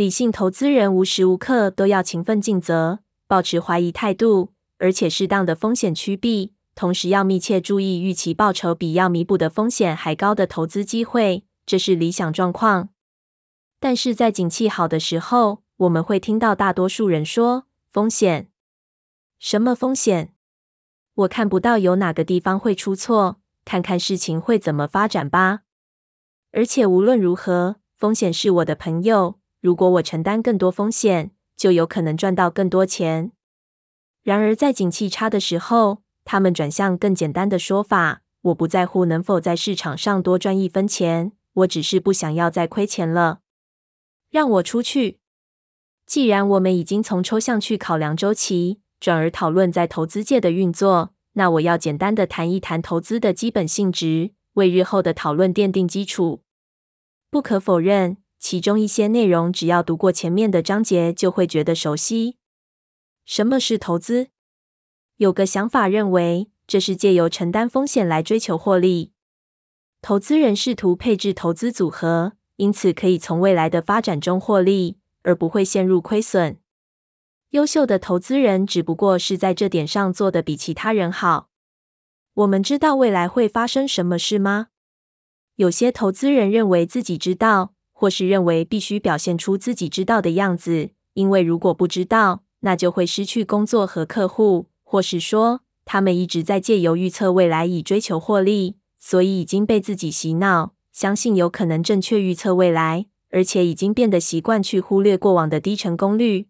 理性投资人无时无刻都要勤奋尽责，保持怀疑态度，而且适当的风险趋避，同时要密切注意预期报酬比要弥补的风险还高的投资机会，这是理想状况。但是在景气好的时候，我们会听到大多数人说：“风险？什么风险？我看不到有哪个地方会出错，看看事情会怎么发展吧。”而且无论如何，风险是我的朋友。如果我承担更多风险，就有可能赚到更多钱。然而，在景气差的时候，他们转向更简单的说法：“我不在乎能否在市场上多赚一分钱，我只是不想要再亏钱了。让我出去。”既然我们已经从抽象去考量周期，转而讨论在投资界的运作，那我要简单的谈一谈投资的基本性质，为日后的讨论奠定基础。不可否认。其中一些内容，只要读过前面的章节，就会觉得熟悉。什么是投资？有个想法认为，这是借由承担风险来追求获利。投资人试图配置投资组合，因此可以从未来的发展中获利，而不会陷入亏损。优秀的投资人只不过是在这点上做得比其他人好。我们知道未来会发生什么事吗？有些投资人认为自己知道。或是认为必须表现出自己知道的样子，因为如果不知道，那就会失去工作和客户；或是说，他们一直在借由预测未来以追求获利，所以已经被自己洗脑，相信有可能正确预测未来，而且已经变得习惯去忽略过往的低成功率。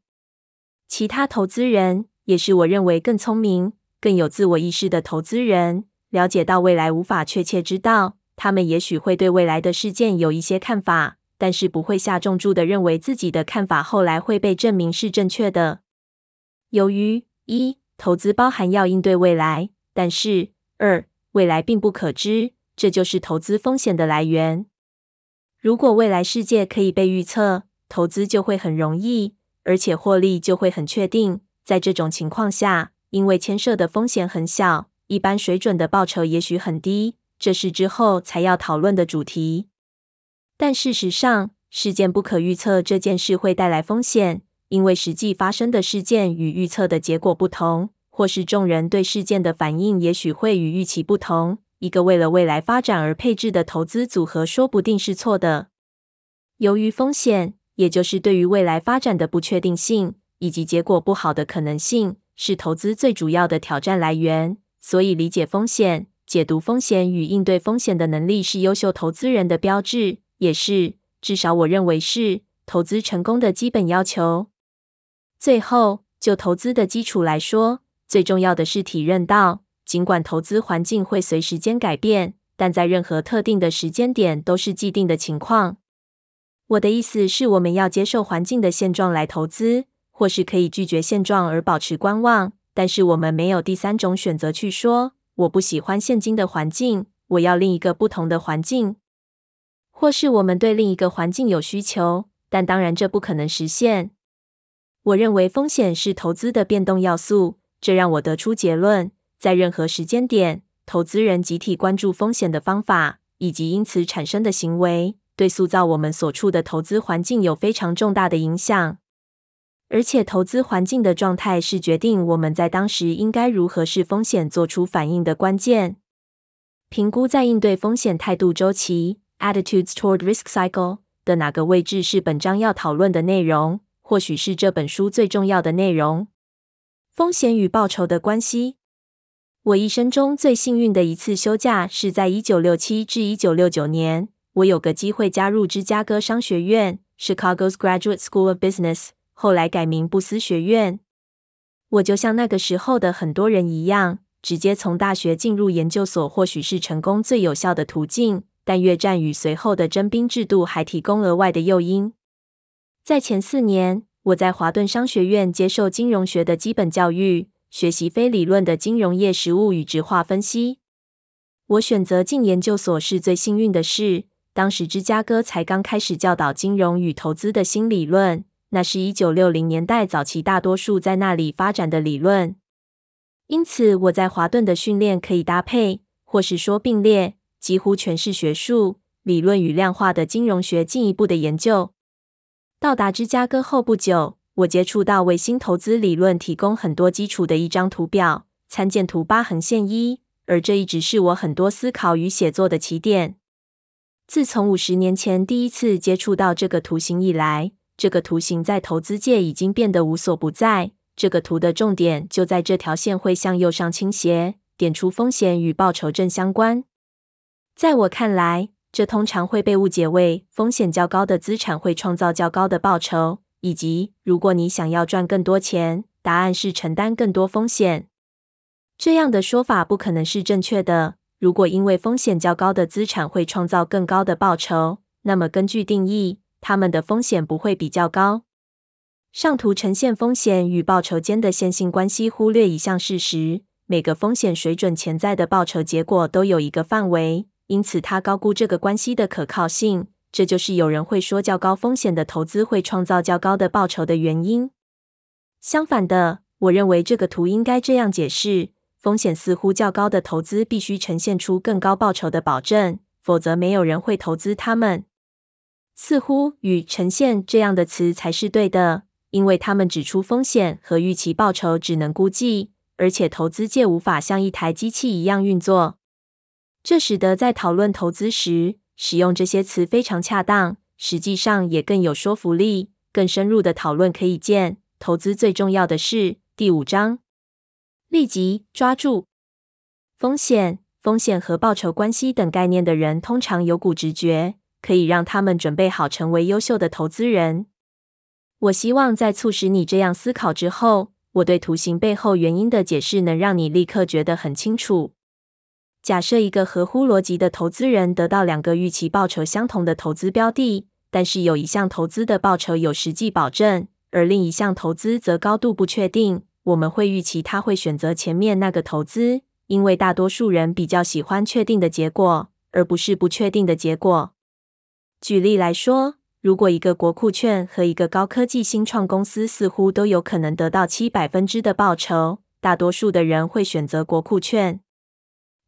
其他投资人，也是我认为更聪明、更有自我意识的投资人，了解到未来无法确切知道，他们也许会对未来的事件有一些看法。但是不会下重注的认为自己的看法后来会被证明是正确的。由于一，投资包含要应对未来，但是二，未来并不可知，这就是投资风险的来源。如果未来世界可以被预测，投资就会很容易，而且获利就会很确定。在这种情况下，因为牵涉的风险很小，一般水准的报酬也许很低，这是之后才要讨论的主题。但事实上，事件不可预测这件事会带来风险，因为实际发生的事件与预测的结果不同，或是众人对事件的反应也许会与预期不同。一个为了未来发展而配置的投资组合，说不定是错的。由于风险，也就是对于未来发展的不确定性以及结果不好的可能性，是投资最主要的挑战来源。所以，理解风险、解读风险与应对风险的能力，是优秀投资人的标志。也是，至少我认为是投资成功的基本要求。最后，就投资的基础来说，最重要的是体认到，尽管投资环境会随时间改变，但在任何特定的时间点都是既定的情况。我的意思是，我们要接受环境的现状来投资，或是可以拒绝现状而保持观望。但是我们没有第三种选择，去说我不喜欢现今的环境，我要另一个不同的环境。或是我们对另一个环境有需求，但当然这不可能实现。我认为风险是投资的变动要素，这让我得出结论：在任何时间点，投资人集体关注风险的方法以及因此产生的行为，对塑造我们所处的投资环境有非常重大的影响。而且，投资环境的状态是决定我们在当时应该如何视风险做出反应的关键。评估在应对风险态度周期。Attitudes toward risk cycle 的哪个位置是本章要讨论的内容？或许是这本书最重要的内容。风险与报酬的关系。我一生中最幸运的一次休假是在一九六七至一九六九年，我有个机会加入芝加哥商学院 （Chicago's Graduate School of Business），后来改名布斯学院。我就像那个时候的很多人一样，直接从大学进入研究所，或许是成功最有效的途径。但越战与随后的征兵制度还提供额外的诱因。在前四年，我在华顿商学院接受金融学的基本教育，学习非理论的金融业实务与质化分析。我选择进研究所是最幸运的事。当时芝加哥才刚开始教导金融与投资的新理论，那是一九六零年代早期大多数在那里发展的理论。因此，我在华顿的训练可以搭配，或是说并列。几乎全是学术理论与量化的金融学进一步的研究。到达芝加哥后不久，我接触到为新投资理论提供很多基础的一张图表，参见图八横线一。而这一直是我很多思考与写作的起点。自从五十年前第一次接触到这个图形以来，这个图形在投资界已经变得无所不在。这个图的重点就在这条线会向右上倾斜，点出风险与报酬正相关。在我看来，这通常会被误解为风险较高的资产会创造较高的报酬，以及如果你想要赚更多钱，答案是承担更多风险。这样的说法不可能是正确的。如果因为风险较高的资产会创造更高的报酬，那么根据定义，它们的风险不会比较高。上图呈现风险与报酬间的线性关系，忽略一项事实：每个风险水准潜在的报酬结果都有一个范围，因此他高估这个关系的可靠性。这就是有人会说较高风险的投资会创造较高的报酬的原因。相反的，我认为这个图应该这样解释。风险似乎较高的投资必须呈现出更高报酬的保证，否则没有人会投资它们。似乎与呈现这样的词才是对的，因为他们指出风险和预期报酬只能估计，而且投资界无法像一台机器一样运作。这使得在讨论投资时，使用这些词非常恰当，实际上也更有说服力。更深入的讨论可以见，投资最重要的是第五章。立即抓住风险、风险和报酬关系等概念的人，通常有股直觉，可以让他们准备好成为优秀的投资人。我希望在促使你这样思考之后，我对图形背后原因的解释能让你立刻觉得很清楚。假设一个合乎逻辑的投资人得到两个预期报酬相同的投资标的，但是有一项投资的报酬有实际保证，而另一项投资则高度不确定。我们会预期他会选择前面那个投资，因为大多数人比较喜欢确定的结果，而不是不确定的结果。举例来说，如果一个国库券和一个高科技新创公司似乎都有可能得到七百分之的报酬，大多数的人会选择国库券。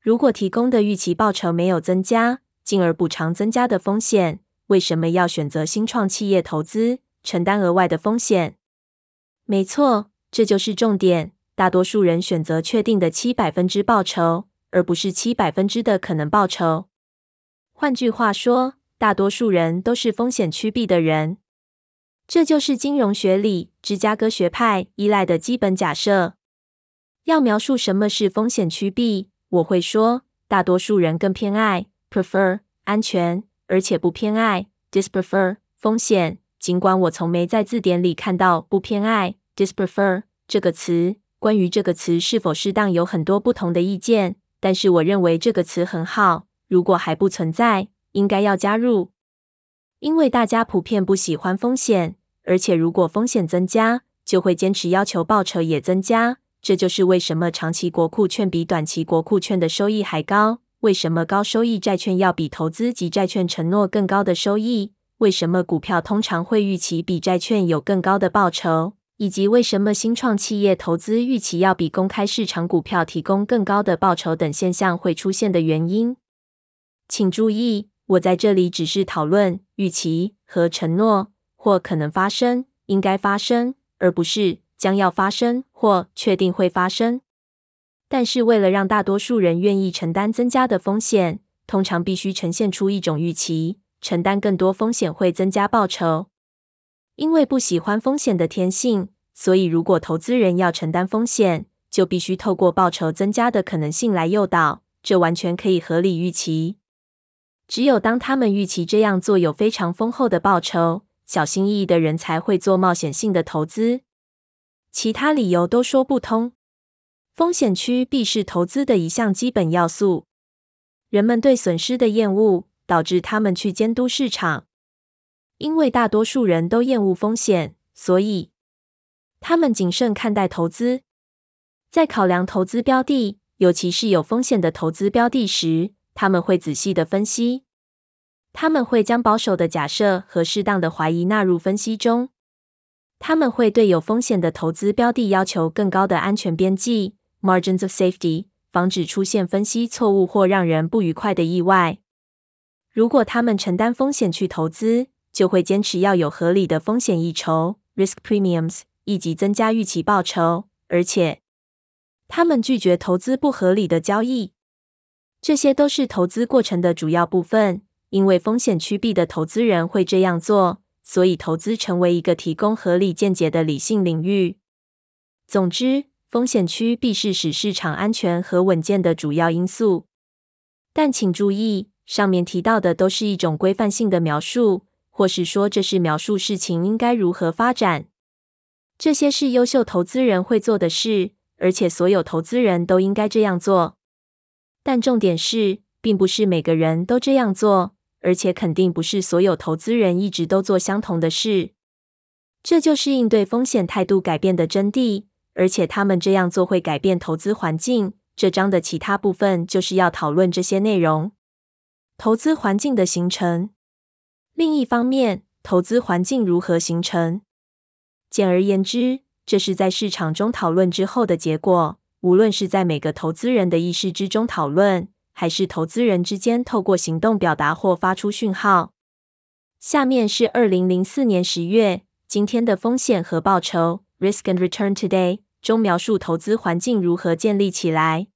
如果提供的预期报酬没有增加，进而补偿增加的风险，为什么要选择新创企业投资，承担额外的风险？没错。这就是重点。大多数人选择确定的七百分之报酬，而不是七百分之的可能报酬。换句话说，大多数人都是风险趋避的人。这就是金融学里芝加哥学派依赖的基本假设。要描述什么是风险趋避，我会说，大多数人更偏爱 prefer 安全，而且不偏爱 disprefer 风险。尽管我从没在字典里看到不偏爱。Disprefer 这个词，关于这个词是否适当有很多不同的意见，但是我认为这个词很好。如果还不存在，应该要加入，因为大家普遍不喜欢风险，而且如果风险增加，就会坚持要求报酬也增加。这就是为什么长期国库券比短期国库券的收益还高，为什么高收益债券要比投资级债券承诺更高的收益，为什么股票通常会预期比债券有更高的报酬。以及为什么新创企业投资预期要比公开市场股票提供更高的报酬等现象会出现的原因。请注意，我在这里只是讨论预期和承诺，或可能发生、应该发生，而不是将要发生或确定会发生。但是，为了让大多数人愿意承担增加的风险，通常必须呈现出一种预期：承担更多风险会增加报酬。因为不喜欢风险的天性，所以如果投资人要承担风险，就必须透过报酬增加的可能性来诱导。这完全可以合理预期。只有当他们预期这样做有非常丰厚的报酬，小心翼翼的人才会做冒险性的投资。其他理由都说不通。风险区必是投资的一项基本要素。人们对损失的厌恶导致他们去监督市场。因为大多数人都厌恶风险，所以他们谨慎看待投资。在考量投资标的，尤其是有风险的投资标的时，他们会仔细的分析。他们会将保守的假设和适当的怀疑纳入分析中。他们会对有风险的投资标的要求更高的安全边际 （margins of safety），防止出现分析错误或让人不愉快的意外。如果他们承担风险去投资，就会坚持要有合理的风险溢酬 （risk premiums） 以及增加预期报酬，而且他们拒绝投资不合理的交易。这些都是投资过程的主要部分，因为风险趋避的投资人会这样做，所以投资成为一个提供合理见解的理性领域。总之，风险区必是使市场安全和稳健的主要因素。但请注意，上面提到的都是一种规范性的描述，或是说这是描述事情应该如何发展。这些是优秀投资人会做的事，而且所有投资人都应该这样做。但重点是，并不是每个人都这样做，而且肯定不是所有投资人一直都做相同的事。这就是应对风险态度改变的真谛，而且他们这样做会改变投资环境。这章的其他部分就是要讨论这些内容。投资环境的形成。另一方面，投资环境如何形成？简而言之，这是在市场中讨论之后的结果。无论是在每个投资人的意识之中讨论，还是投资人之间透过行动表达或发出讯号。下面是二零零四年十月，今天的风险和报酬 （Risk and Return Today） 中描述投资环境如何建立起来。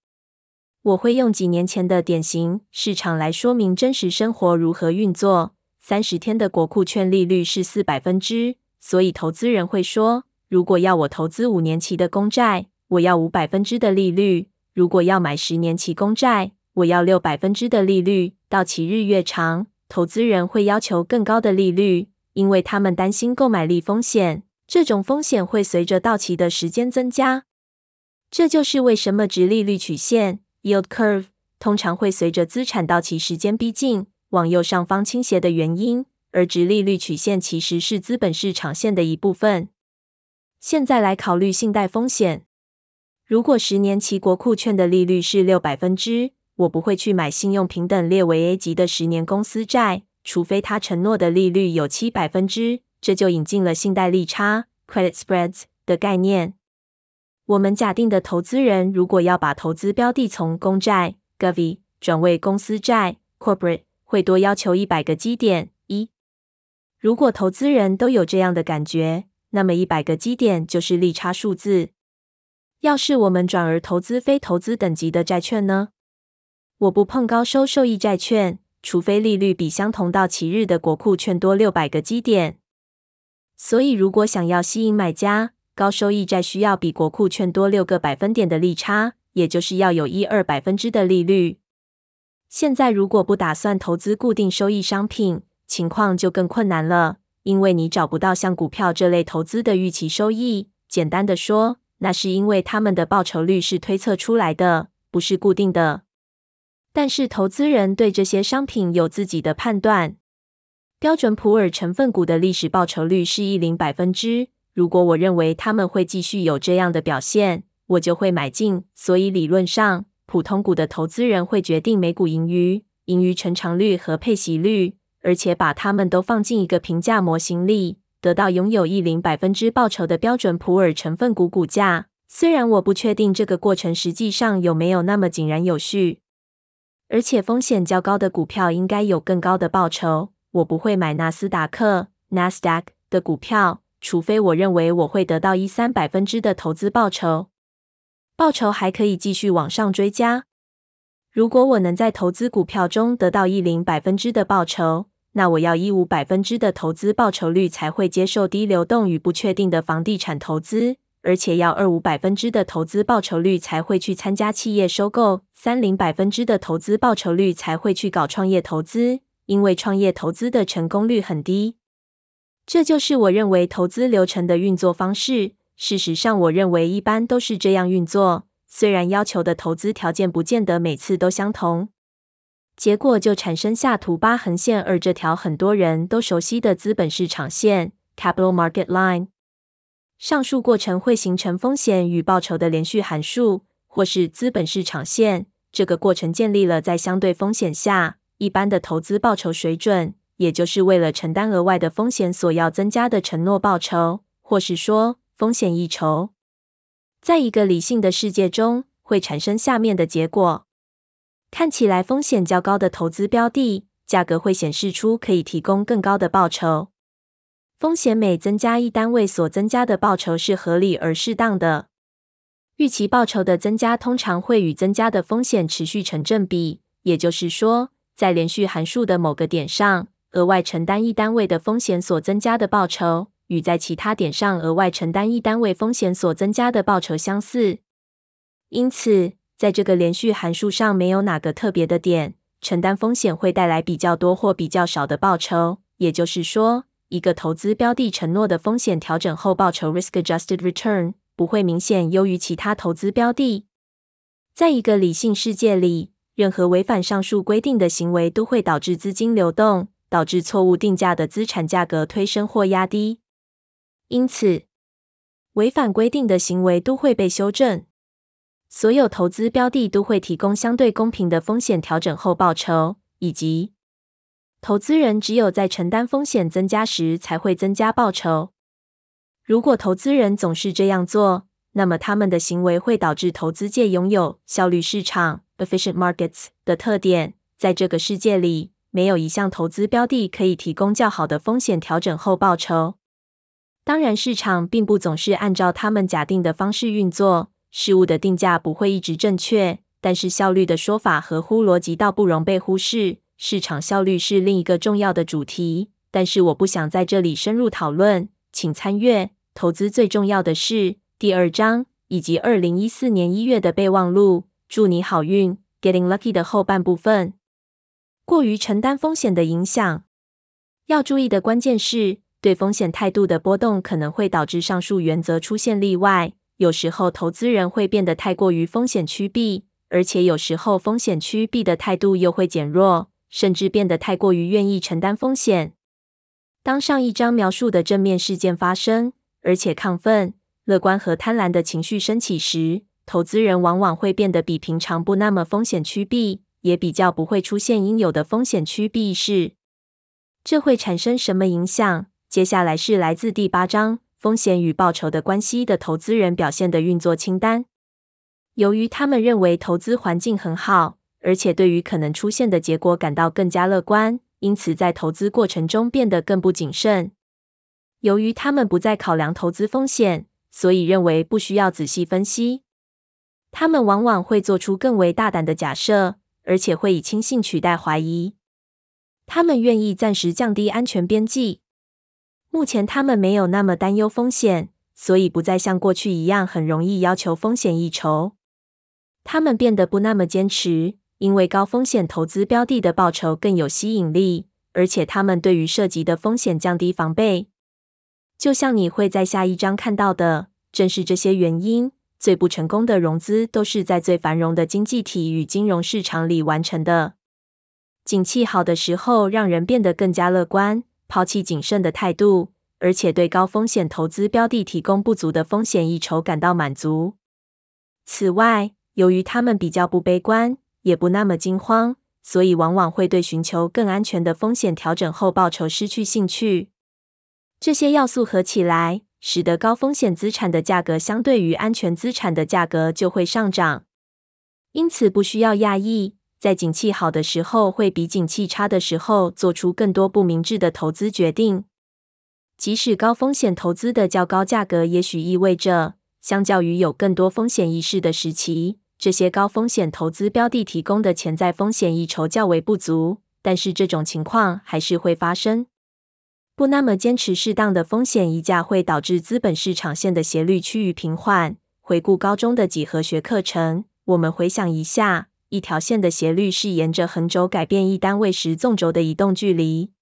我会用几年前的典型市场来说明真实生活如何运作。三十天的国库券利率是四百分之，所以投资人会说，如果要我投资五年期的公债，我要五百分之的利率，如果要买十年期公债，我要六百分之的利率。到期日越长，投资人会要求更高的利率，因为他们担心购买力风险。这种风险会随着到期的时间增加。这就是为什么直利率曲线 （yield curve） 通常会随着资产到期时间逼近，往右上方倾斜的原因。而直利率曲线其实是资本市场线的一部分。现在来考虑信贷风险。如果十年期国库券的利率是六百分之，我不会去买信用平等列为 A 级的十年公司债，除非他承诺的利率有七百分之。这就引进了信贷利差 （credit spreads） 的概念。我们假定的投资人如果要把投资标的从公债 （Govy） 转为公司债 （corporate），会多要求一百个基点。一，如果投资人都有这样的感觉，那么一百个基点就是利差数字。要是我们转而投资非投资等级的债券呢？我不碰高收受益债券，除非利率比相同到期日的国库券多六百个基点。所以，如果想要吸引买家，高收益债需要比国库券多六个百分点的利差，也就是要有一二百分之的利率。现在，如果不打算投资固定收益商品，情况就更困难了，因为你找不到像股票这类投资的预期收益。简单的说，那是因为他们的报酬率是推测出来的，不是固定的。但是投资人对这些商品有自己的判断。标准普尔成分股的历史报酬率是一零百分之。如果我认为他们会继续有这样的表现，我就会买进。所以理论上，普通股的投资人会决定每股盈余、盈余成长率和配息率，而且把它们都放进一个评价模型里。得到拥有一零百分之报酬的标准普尔成分股股价，虽然我不确定这个过程实际上有没有那么井然有序，而且风险较高的股票应该有更高的报酬。我不会买纳斯达克 （NASDAQ） 的股票，除非我认为我会得到一三百分之的投资报酬。报酬还可以继续往上追加。如果我能在投资股票中得到一零百分之的报酬。那我要一五百分之的投资报酬率才会接受低流动与不确定的房地产投资，而且要二五百分之的投资报酬率才会去参加企业收购，三零百分之的投资报酬率才会去搞创业投资，因为创业投资的成功率很低。这就是我认为投资流程的运作方式。事实上，我认为一般都是这样运作，虽然要求的投资条件不见得每次都相同。结果就产生下图八横线二这条很多人都熟悉的资本市场线 （Capital Market Line）。上述过程会形成风险与报酬的连续函数，或是资本市场线。这个过程建立了在相对风险下一般的投资报酬水准，也就是为了承担额外的风险所要增加的承诺报酬，或是说风险溢酬。在一个理性的世界中，会产生下面的结果。看起来风险较高的投资标的，价格会显示出可以提供更高的报酬。风险每增加一单位所增加的报酬是合理而适当的。预期报酬的增加通常会与增加的风险持续成正比，也就是说，在连续函数的某个点上，额外承担一单位的风险所增加的报酬，与在其他点上额外承担一单位风险所增加的报酬相似。因此，在这个连续函数上，没有哪个特别的点承担风险会带来比较多或比较少的报酬。也就是说，一个投资标的承诺的风险调整后报酬 （risk-adjusted return） 不会明显优于其他投资标的。在一个理性世界里，任何违反上述规定的行为都会导致资金流动，导致错误定价的资产价格推升或压低。因此，违反规定的行为都会被修正。所有投资标的都会提供相对公平的风险调整后报酬，以及投资人只有在承担风险增加时才会增加报酬。如果投资人总是这样做，那么他们的行为会导致投资界拥有效率市场 （efficient markets） 的特点。在这个世界里，没有一项投资标的可以提供较好的风险调整后报酬。当然，市场并不总是按照他们假定的方式运作。事物的定价不会一直正确，但是效率的说法合乎逻辑到不容被忽视。市场效率是另一个重要的主题，但是我不想在这里深入讨论，请参阅《投资最重要的事》第二章以及二零一四年一月的备忘录。祝你好运，Getting Lucky 的后半部分。过于承担风险的影响，要注意的关键是，对风险态度的波动可能会导致上述原则出现例外。有时候，投资人会变得太过于风险趋避，而且有时候风险趋避的态度又会减弱，甚至变得太过于愿意承担风险。当上一章描述的正面事件发生，而且亢奋、乐观和贪婪的情绪升起时，投资人往往会变得比平常不那么风险趋避，也比较不会出现应有的风险趋避意识。这会产生什么影响？接下来是来自第八章。风险与报酬的关系的投资人表现的运作清单。由于他们认为投资环境很好，而且对于可能出现的结果感到更加乐观，因此在投资过程中变得更不谨慎。由于他们不再考量投资风险，所以认为不需要仔细分析。他们往往会做出更为大胆的假设，而且会以轻信取代怀疑。他们愿意暂时降低安全边际。目前他们没有那么担忧风险，所以不再像过去一样很容易要求风险一筹。他们变得不那么坚持，因为高风险投资标的的报酬更有吸引力，而且他们对于涉及的风险降低防备。就像你会在下一章看到的，正是这些原因，最不成功的融资都是在最繁荣的经济体与金融市场里完成的。景气好的时候，让人变得更加乐观。抛弃谨慎的态度，而且对高风险投资标的提供不足的风险溢酬感到满足。此外，由于他们比较不悲观，也不那么惊慌，所以往往会对寻求更安全的风险调整后报酬失去兴趣。这些要素合起来，使得高风险资产的价格相对于安全资产的价格就会上涨。因此，不需要讶异。在景气好的时候，会比景气差的时候做出更多不明智的投资决定。即使高风险投资的较高价格，也许意味着，相较于有更多风险意识的时期，这些高风险投资标的提供的潜在风险溢酬较为不足。但是这种情况还是会发生。不那么坚持适当的风险溢价会导致资本市场线的斜率趋于平缓。回顾高中的几何学课程，我们回想一下。一条线的斜率是沿着横轴改变一单位时纵轴的移动距离。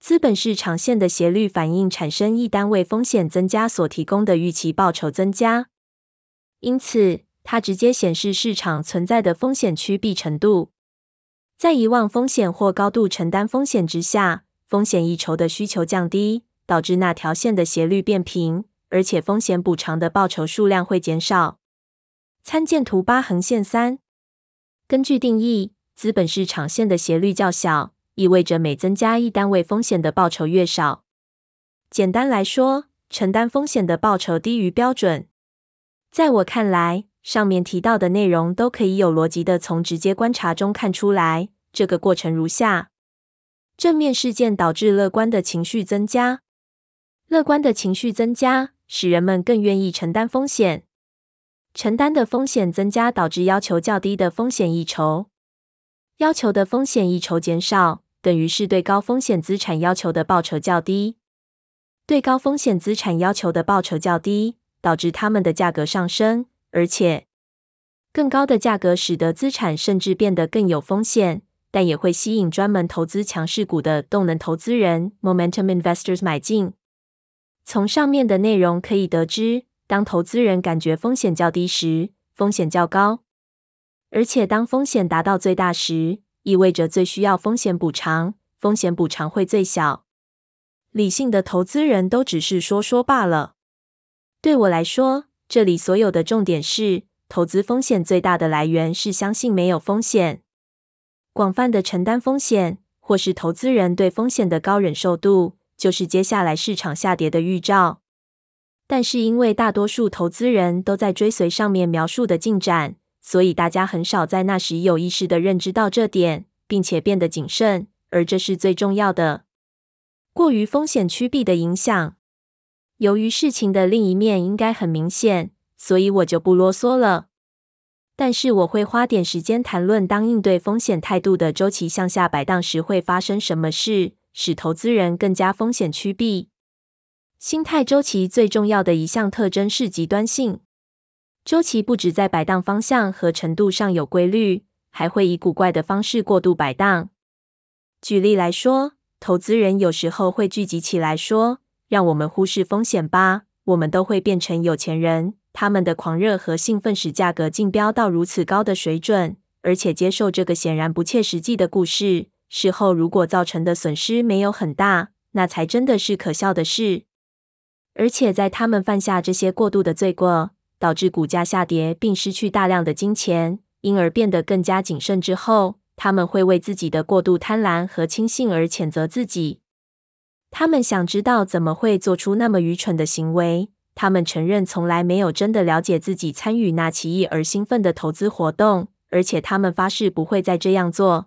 资本市场线的斜率反映产生一单位风险增加所提供的预期报酬增加，因此它直接显示市场存在的风险趋避程度。在遗忘风险或高度承担风险之下，风险溢酬的需求降低，导致那条线的斜率变平，而且风险补偿的报酬数量会减少。参见图八横线三。根据定义，资本市场线的斜率较小，意味着每增加一单位风险的报酬越少。简单来说，承担风险的报酬低于标准。在我看来，上面提到的内容都可以有逻辑的从直接观察中看出来。这个过程如下：正面事件导致乐观的情绪增加，乐观的情绪增加使人们更愿意承担风险，承担的风险增加导致要求较低的风险溢酬，要求的风险溢酬减少，等于是对高风险资产要求的报酬较低，对高风险资产要求的报酬较低，导致它们的价格上升，而且更高的价格使得资产甚至变得更有风险，但也会吸引专门投资强势股的动能投资人 （momentum investors） 买进。从上面的内容可以得知，当投资人感觉风险较低时，风险较高；而且当风险达到最大时，意味着最需要风险补偿，风险补偿会最小。理性的投资人都只是说说罢了。对我来说，这里所有的重点是，投资风险最大的来源是相信没有风险。广泛的承担风险，或是投资人对风险的高忍受度，就是接下来市场下跌的预兆。但是因为大多数投资人都在追随上面描述的进展。所以大家很少在那时有意识的认知到这点，并且变得谨慎，而这是最重要的。过于风险趋避的影响，由于事情的另一面应该很明显，所以我就不啰嗦了。但是我会花点时间谈论，当应对风险态度的周期向下摆荡时会发生什么事，使投资人更加风险趋避。心态周期最重要的一项特征是极端性。周期不只在摆荡方向和程度上有规律，还会以古怪的方式过度摆荡。举例来说，投资人有时候会聚集起来说：“让我们忽视风险吧，我们都会变成有钱人。”他们的狂热和兴奋使价格竞标到如此高的水准，而且接受这个显然不切实际的故事。事后如果造成的损失没有很大，那才真的是可笑的事。而且在他们犯下这些过度的罪过。导致股价下跌，并失去大量的金钱，因而变得更加谨慎。之后，他们会为自己的过度贪婪和轻信而谴责自己。他们想知道怎么会做出那么愚蠢的行为。他们承认从来没有真的了解自己参与那奇异而兴奋的投资活动，而且他们发誓不会再这样做。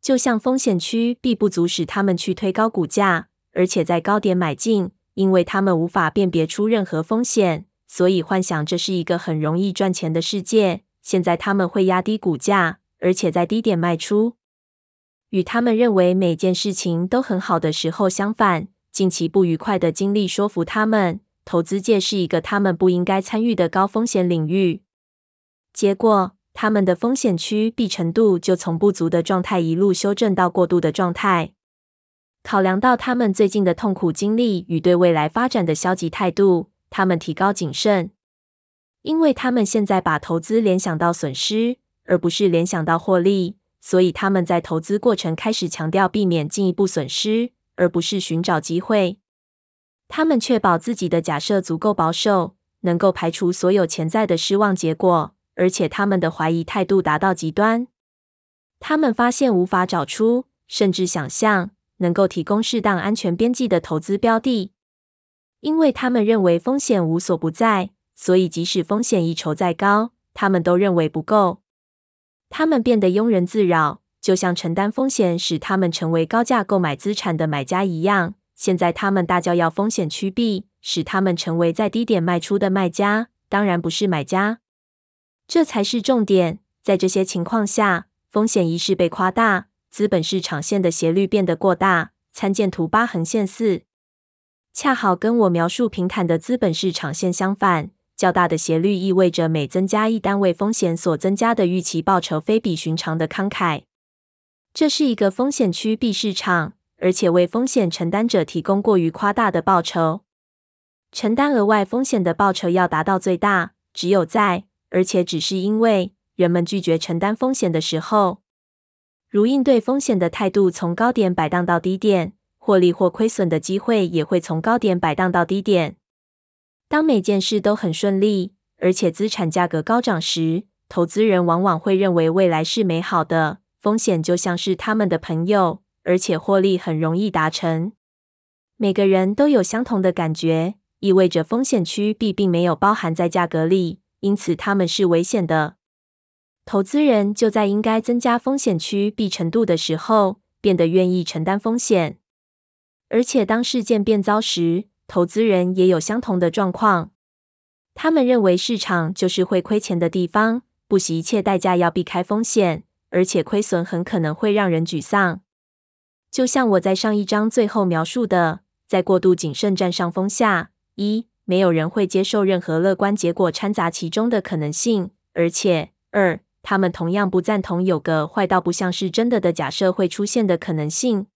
就像风险趋避不足使他们去推高股价，而且在高点买进，因为他们无法辨别出任何风险。所以幻想这是一个很容易赚钱的世界。现在他们会压低股价，而且在低点卖出。与他们认为每件事情都很好的时候相反，近期不愉快的经历说服他们，投资界是一个他们不应该参与的高风险领域。结果，他们的风险区避程度就从不足的状态一路修正到过度的状态。考量到他们最近的痛苦经历与对未来发展的消极态度。他们提高谨慎，因为他们现在把投资联想到损失，而不是联想到获利，所以他们在投资过程开始强调避免进一步损失，而不是寻找机会。他们确保自己的假设足够保守，能够排除所有潜在的失望结果，而且他们的怀疑态度达到极端。他们发现无法找出，甚至想象能够提供适当安全边际的投资标的。因为他们认为风险无所不在，所以即使风险一筹再高，他们都认为不够。他们变得庸人自扰，就像承担风险使他们成为高价购买资产的买家一样。现在他们大叫要风险趋避，使他们成为在低点卖出的卖家，当然不是买家。这才是重点。在这些情况下，风险意识被夸大，资本市场线的斜率变得过大。参见图八横线四。恰好跟我描述平坦的资本市场线相反，较大的斜率意味着每增加一单位风险所增加的预期报酬非比寻常的慷慨。这是一个风险趋避市场，而且为风险承担者提供过于夸大的报酬。承担额外风险的报酬要达到最大，只有在，而且只是因为人们拒绝承担风险的时候，如应对风险的态度从高点摆荡到低点。获利或亏损的机会也会从高点摆荡到低点。当每件事都很顺利，而且资产价格高涨时，投资人往往会认为未来是美好的，风险就像是他们的朋友，而且获利很容易达成。每个人都有相同的感觉，意味着风险趋避并没有包含在价格里，因此他们是危险的。投资人就在应该增加风险区避程度的时候。变得愿意承担风险。而且当事件变糟时，投资人也有相同的状况。他们认为市场就是会亏钱的地方，不惜一切代价要避开风险，而且亏损很可能会让人沮丧。就像我在上一章最后描述的，在过度谨慎占上风下，一，没有人会接受任何乐观结果掺杂其中的可能性，而且二，他们同样不赞同有个坏到不像是真的的假设会出现的可能性。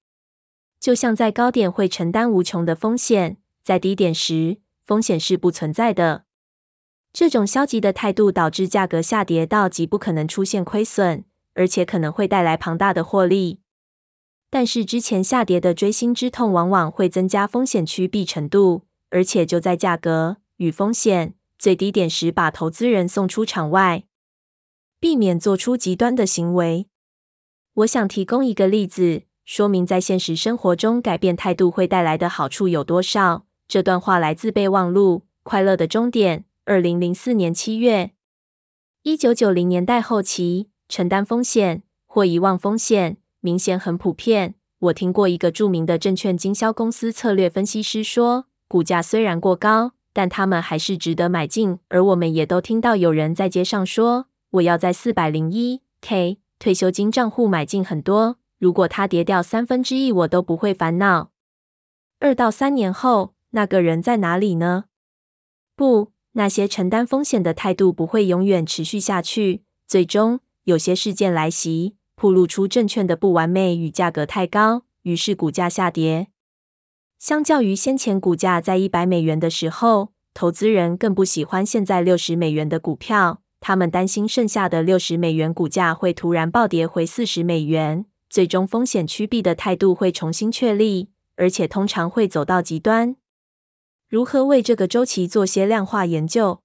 就像在高点会承担无穷的风险，在低点时，风险是不存在的。这种消极的态度导致价格下跌到极不可能出现亏损，而且可能会带来庞大的获利。但是之前下跌的锥心之痛往往会增加风险趋避程度，而且就在价格与风险最低点时把投资人送出场外，避免做出极端的行为。我想提供一个例子，说明在现实生活中改变态度会带来的好处有多少。这段话来自备忘录《快乐的终点》，二零零四年七月。一九九零年代后期，承担风险或遗忘风险。明显很普遍。我听过一个著名的证券经销公司策略分析师说，股价虽然过高，但他们还是值得买进。而我们也都听到有人在街上说，我要在四百零一 k 退休金账户买进很多，如果它跌掉三分之一，我都不会烦恼。二到三年后，那个人在哪里呢？不，那些承担风险的态度不会永远持续下去。最终，有些事件来袭。暴露出证券的不完美与价格太高，于是股价下跌。相较于先前股价在一百美元的时候，投资人更不喜欢现在六十美元的股票。他们担心剩下的六十美元股价会突然暴跌回四十美元，最终风险趋避的态度会重新确立，而且通常会走到极端。如何为这个周期做些量化研究？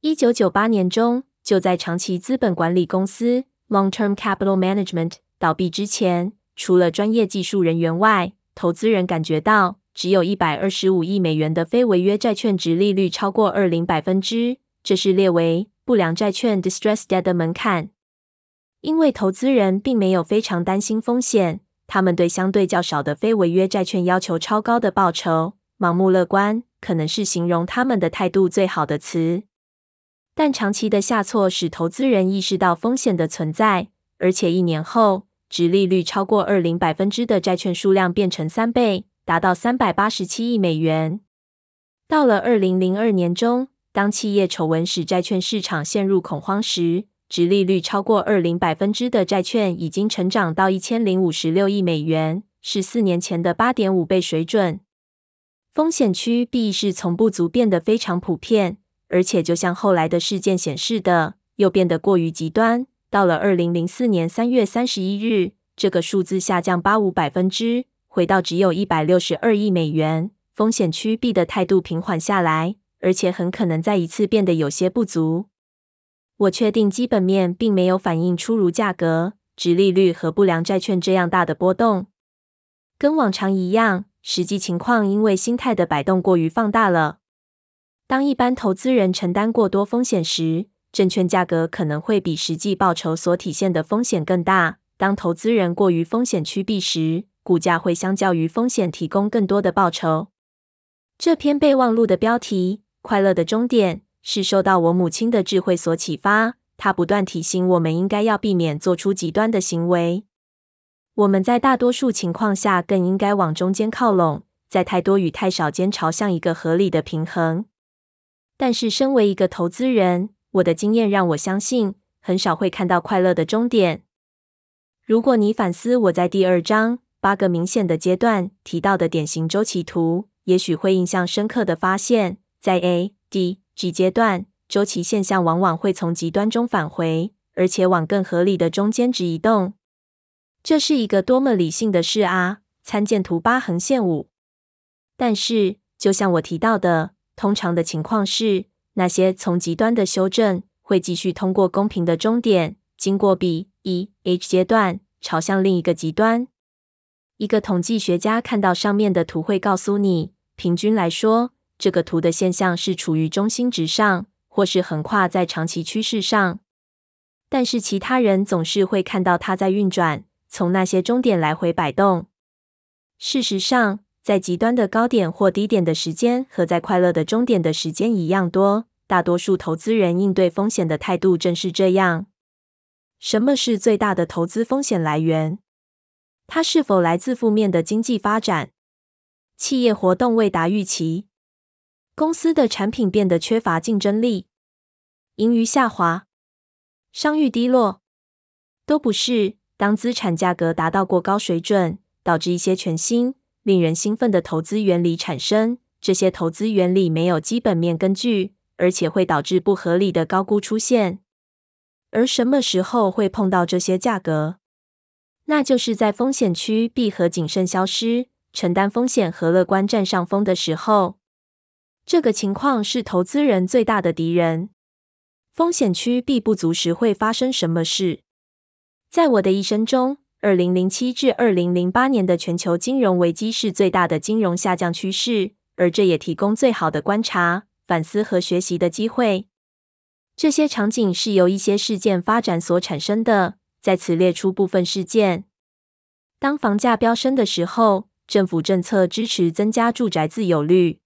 一九九八年中，就在长期资本管理公司。Long-term capital management 倒闭之前，除了专业技术人员外，投资人感觉到只有一百二十五亿美元的非违约债券值利率超过二零百分之，这是列为不良债券 （distress debt） 的门槛。因为投资人并没有非常担心风险，他们对相对较少的非违约债券要求超高的报酬，盲目乐观可能是形容他们的态度最好的词。但长期的下挫使投资人意识到风险的存在，而且一年后，殖利率超过二零百分之的债券数量变成三倍，达到三百八十七亿美元。到了二零零二年中，当企业丑闻使债券市场陷入恐慌时，殖利率超过二零百分之的债券已经成长到一千零五十六亿美元，是四年前的八点五倍水准。风险区避是从不足变得非常普遍。而且，就像后来的事件显示的，又变得过于极端。到了二零零四年三月三十一日，这个数字下降八五百分之，回到只有一百六十二亿美元。风险区避的态度平缓下来，而且很可能再一次变得有些不足。我确定基本面并没有反映出如价格、殖利率和不良债券这样大的波动。跟往常一样，实际情况因为心态的摆动过于放大了。当一般投资人承担过多风险时，证券价格可能会比实际报酬所体现的风险更大。当投资人过于风险趋避时，股价会相较于风险提供更多的报酬。这篇备忘录的标题《快乐的终点》是受到我母亲的智慧所启发。她不断提醒我们应该要避免做出极端的行为。我们在大多数情况下更应该往中间靠拢，在太多与太少间朝向一个合理的平衡。但是，身为一个投资人，我的经验让我相信，很少会看到快乐的终点。如果你反思我在第二章八个明显的阶段提到的典型周期图，也许会印象深刻的发现，在 A、D、G 阶段，周期现象往往会从极端中返回，而且往更合理的中间值移动。这是一个多么理性的事啊！参见图八横线五。但是，就像我提到的。通常的情况是，那些从极端的修正会继续通过公平的终点，经过 B、E、H 阶段，朝向另一个极端。一个统计学家看到上面的图会告诉你，平均来说，这个图的现象是处于中心值上，或是横跨在长期趋势上。但是其他人总是会看到它在运转，从那些终点来回摆动。事实上，在极端的高点或低点的时间和在快乐的终点的时间一样多。大多数投资人应对风险的态度正是这样。什么是最大的投资风险来源？它是否来自负面的经济发展？企业活动未达预期？公司的产品变得缺乏竞争力？盈余下滑？商誉低落？都不是。当资产价格达到过高水准，导致一些全新、令人兴奋的投资原理产生，这些投资原理没有基本面根据，而且会导致不合理的高估出现。而什么时候会碰到这些价格？那就是在风险区闭合谨慎消失，承担风险和乐观占上风的时候。这个情况是投资人最大的敌人。风险趋避不足时会发生什么事？在我的一生中，二零零七至二零零八年的全球金融危机是最大的金融下降趋势，而这也提供最好的观察、反思和学习的机会。这些场景是由一些事件发展所产生的。在此列出部分事件：当房价飙升的时候，政府政策支持增加住宅自有率。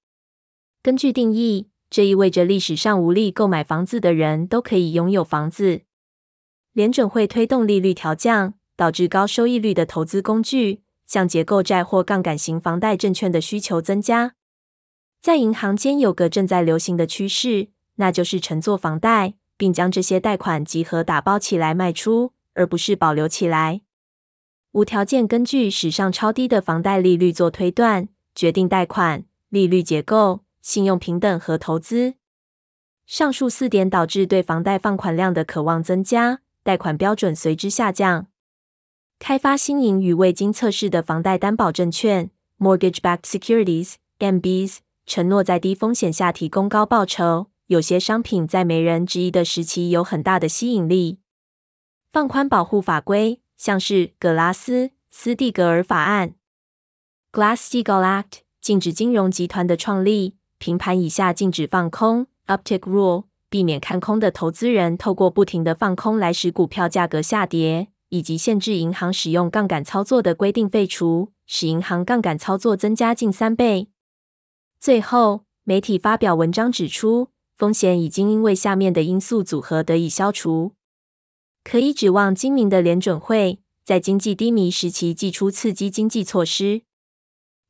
根据定义，这意味着历史上无力购买房子的人都可以拥有房子。联准会推动利率调降，导致高收益率的投资工具，像结构债或杠杆型房贷证券的需求增加。在银行间有个正在流行的趋势，那就是承做房贷，并将这些贷款集合打包起来卖出，而不是保留起来。无条件根据史上超低的房贷利率做推断，决定贷款、利率结构、信用平等和投资。上述四点导致对房贷放款量的渴望增加。贷款标准随之下降，开发新颖与未经测试的房贷担保证券 （Mortgage-backed securities，MBS） 承诺在低风险下提供高报酬。有些商品在没人质疑的时期有很大的吸引力。放宽保护法规，像是格拉斯斯蒂格尔法案 （Glass-Steagall Act） 禁止金融集团的创立。平盘以下禁止放空 （Uptick Rule）。避免看空的投资人透过不停的放空来使股票价格下跌，以及限制银行使用杠杆操作的规定废除，使银行杠杆操作增加近三倍。最后，媒体发表文章指出，风险已经因为下面的因素组合得以消除。可以指望精明的联准会在经济低迷时期祭出刺激经济措施。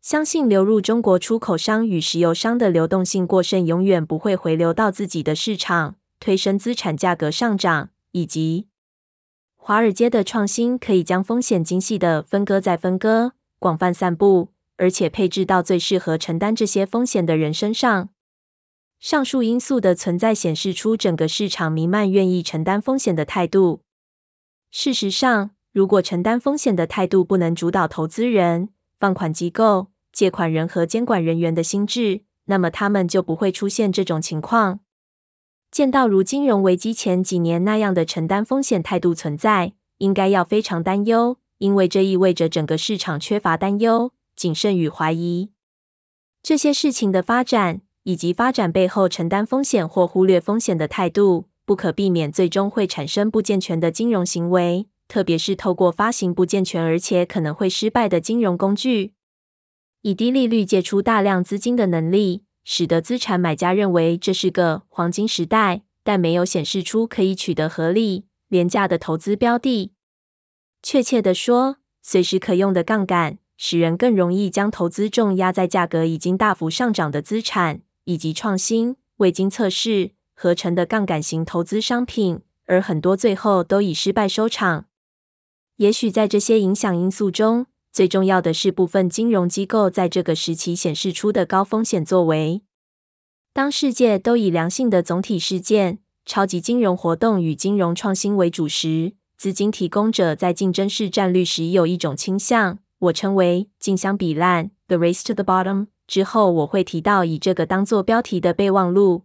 相信流入中国出口商与石油商的流动性过剩永远不会回流到自己的市场，推升资产价格上涨，以及华尔街的创新可以将风险精细的分割再分割，广泛散布，而且配置到最适合承担这些风险的人身上。上述因素的存在显示出整个市场弥漫愿意承担风险的态度。事实上，如果承担风险的态度不能主导投资人、放款机构，借款人和监管人员的心智，那么他们就不会出现这种情况。见到如金融危机前几年那样的承担风险态度存在，应该要非常担忧，因为这意味着整个市场缺乏担忧、谨慎与怀疑。这些事情的发展，以及发展背后承担风险或忽略风险的态度，不可避免最终会产生不健全的金融行为，特别是透过发行不健全而且可能会失败的金融工具。以低利率借出大量资金的能力，使得资产买家认为这是个黄金时代，但没有显示出可以取得合理、廉价的投资标的。确切的说，随时可用的杠杆使人更容易将投资重压在价格已经大幅上涨的资产，以及创新、未经测试、合成的杠杆型投资商品，而很多最后都以失败收场。也许在这些影响因素中，最重要的是部分金融机构在这个时期显示出的高风险作为。当世界都以良性的总体事件、超级金融活动与金融创新为主时，资金提供者在竞争市占率时有一种倾向，我称为“竞相比烂 ”（The Race to the Bottom）。之后我会提到以这个当做标题的备忘录。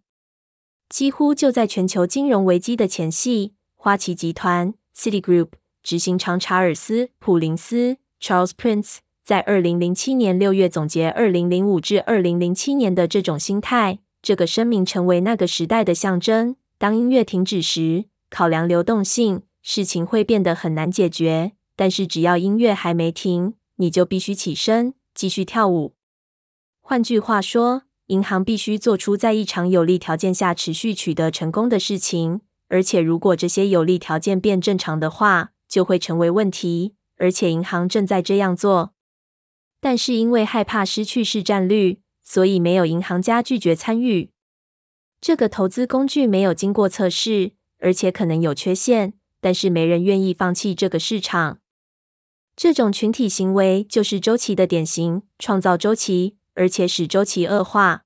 几乎就在全球金融危机的前夕，花旗集团 （Citigroup） 执行长查尔斯·普林斯。Charles Prince 在二零零七年六月总结二零零五至二零零七年的这种心态。这个声明成为那个时代的象征。当音乐停止时，考量流动性，事情会变得很难解决。但是只要音乐还没停，你就必须起身继续跳舞。换句话说，银行必须做出在异常有利条件下持续取得成功的事情，而且如果这些有利条件变正常的话，就会成为问题。而且银行正在这样做，但是因为害怕失去市占率，所以没有银行家拒绝参与。这个投资工具没有经过测试，而且可能有缺陷，但是没人愿意放弃这个市场。这种群体行为就是周期的典型，创造周期，而且使周期恶化。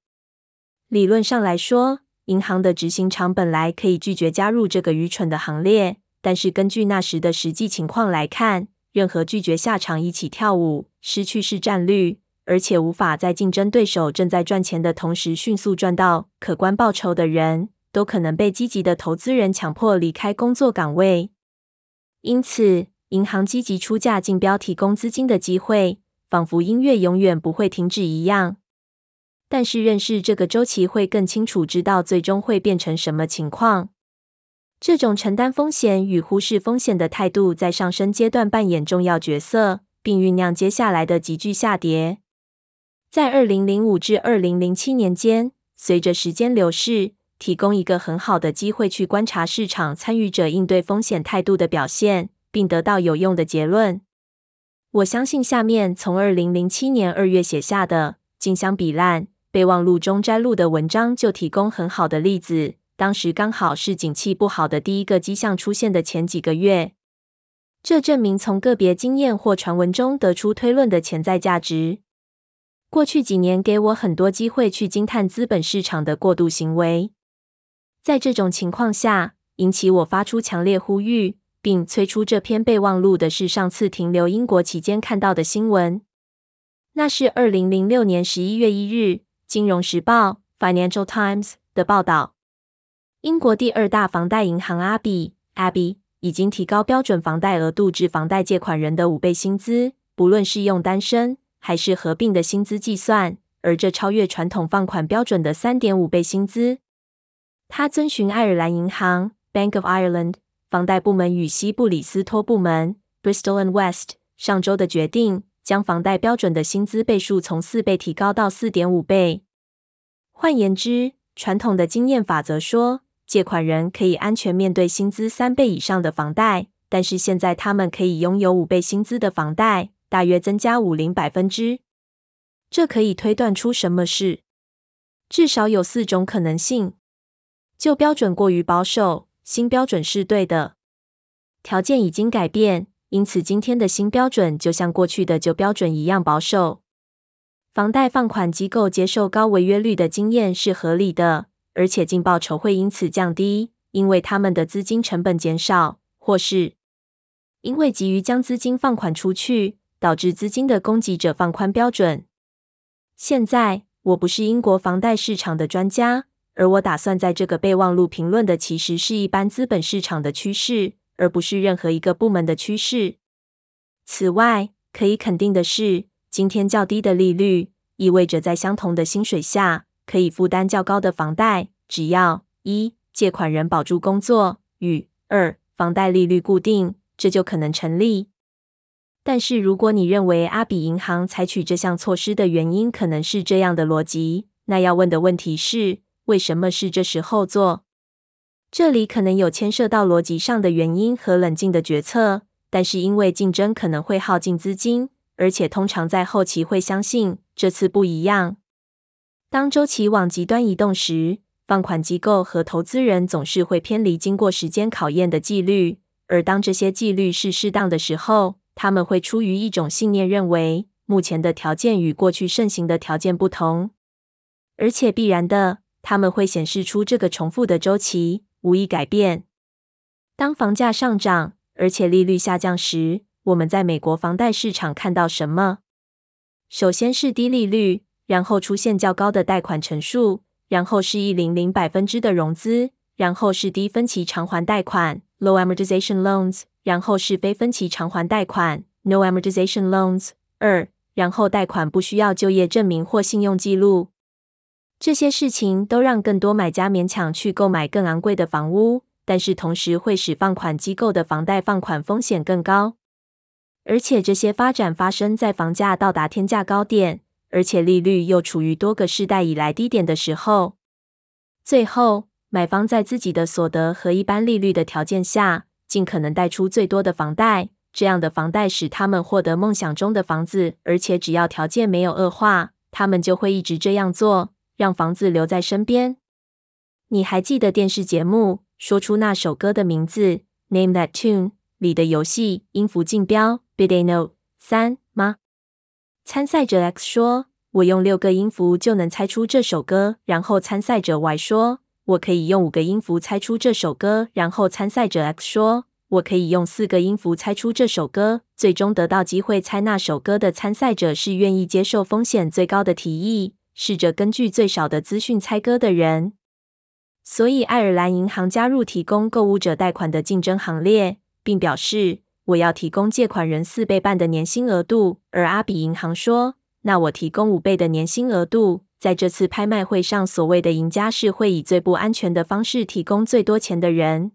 理论上来说，银行的执行长本来可以拒绝加入这个愚蠢的行列，但是根据那时的实际情况来看，任何拒绝下场一起跳舞、失去市占率，而且无法在竞争对手正在赚钱的同时迅速赚到可观报酬的人，都可能被积极的投资人强迫离开工作岗位。因此，银行积极出价竞标提供资金的机会，仿佛音乐永远不会停止一样。但是，认识这个周期会更清楚知道最终会变成什么情况。这种承担风险与忽视风险的态度，在上升阶段扮演重要角色，并酝酿接下来的急剧下跌。在二零零五至二零零七年间，随着时间流逝，提供一个很好的机会去观察市场参与者应对风险态度的表现，并得到有用的结论。我相信下面从二零零七年二月写下的《镜相比烂》备忘录中摘录的文章就提供很好的例子。当时刚好是景气不好的第一个迹象出现的前几个月，这证明从个别经验或传闻中得出推论的潜在价值。过去几年给我很多机会去惊叹资本市场的过度行为。在这种情况下，引起我发出强烈呼吁，并催出这篇备忘录的是上次停留英国期间看到的新闻。那是二零零六年十一月一日，《金融时报》（Financial Times） 的报道。英国第二大房贷银行阿比 （Abbey） 已经提高标准房贷额度至房贷借款人的五倍薪资，不论是用单身还是合并的薪资计算，而这超越传统放款标准的三点五倍薪资。他遵循爱尔兰银行 （Bank of Ireland） 房贷部门与西部里斯托部门 （Bristol and West） 上周的决定，将房贷标准的薪资倍数从四倍提高到四点五倍。换言之，传统的经验法则说，借款人可以安全面对薪资三倍以上的房贷，但是现在他们可以拥有五倍薪资的房贷，大约增加五零百分之。这可以推断出什么事？至少有四种可能性。旧标准过于保守，新标准是对的。条件已经改变，因此今天的新标准就像过去的旧标准一样保守。房贷放款机构接受高违约率的经验是合理的。而且净报酬会因此降低，因为他们的资金成本减少，或是因为急于将资金放款出去，导致资金的供给者放宽标准。现在我不是英国房贷市场的专家，而我打算在这个备忘录评论的其实是一般资本市场的趋势，而不是任何一个部门的趋势。此外，可以肯定的是，今天较低的利率意味着在相同的薪水下，可以负担较高的房贷，只要一借款人保住工作与二房贷利率固定，这就可能成立。但是，如果你认为阿比银行采取这项措施的原因可能是这样的逻辑，那要问的问题是：为什么是这时候做？这里可能有牵涉到逻辑上的原因和冷静的决策，但是因为竞争可能会耗尽资金，而且通常在后期会相信这次不一样。当周期往极端移动时，放款机构和投资人总是会偏离经过时间考验的纪律；而当这些纪律是适当的时候，他们会出于一种信念，认为目前的条件与过去盛行的条件不同，而且必然的，他们会显示出这个重复的周期无意改变。当房价上涨，而且利率下降时，我们在美国房贷市场看到什么？首先是低利率。然后出现较高的贷款成数，然后是一零零百分之的融资，然后是低分期偿还贷款 （low amortization loans），然后是非分期偿还贷款 （no amortization loans）。二，然后贷款不需要就业证明或信用记录。这些事情都让更多买家勉强去购买更昂贵的房屋，但是同时会使放款机构的房贷放款风险更高。而且这些发展发生在房价到达天价高点，而且利率又处于多个世代以来低点的时候。最后，买方在自己的所得和一般利率的条件下，尽可能贷出最多的房贷。这样的房贷使他们获得梦想中的房子，而且只要条件没有恶化，他们就会一直这样做，让房子留在身边。你还记得电视节目《说出那首歌的名字》（Name That Tune） 里的游戏音符竞标 （Bid a Note） 三？参赛者 X 说：“我用六个音符就能猜出这首歌。”然后参赛者 Y 说：“我可以用五个音符猜出这首歌。”然后参赛者 X 说。我可以用四个音符猜出这首歌。最终得到机会猜那首歌的参赛者是愿意接受风险最高的提议，试着根据最少的资讯猜歌的人。所以，爱尔兰银行加入提供购物者贷款的竞争行列，并表示：“我要提供借款人四倍半的年薪额度。”而阿比银行说：“那我提供五倍的年薪额度。”在这次拍卖会上，所谓的赢家是会以最不安全的方式提供最多钱的人。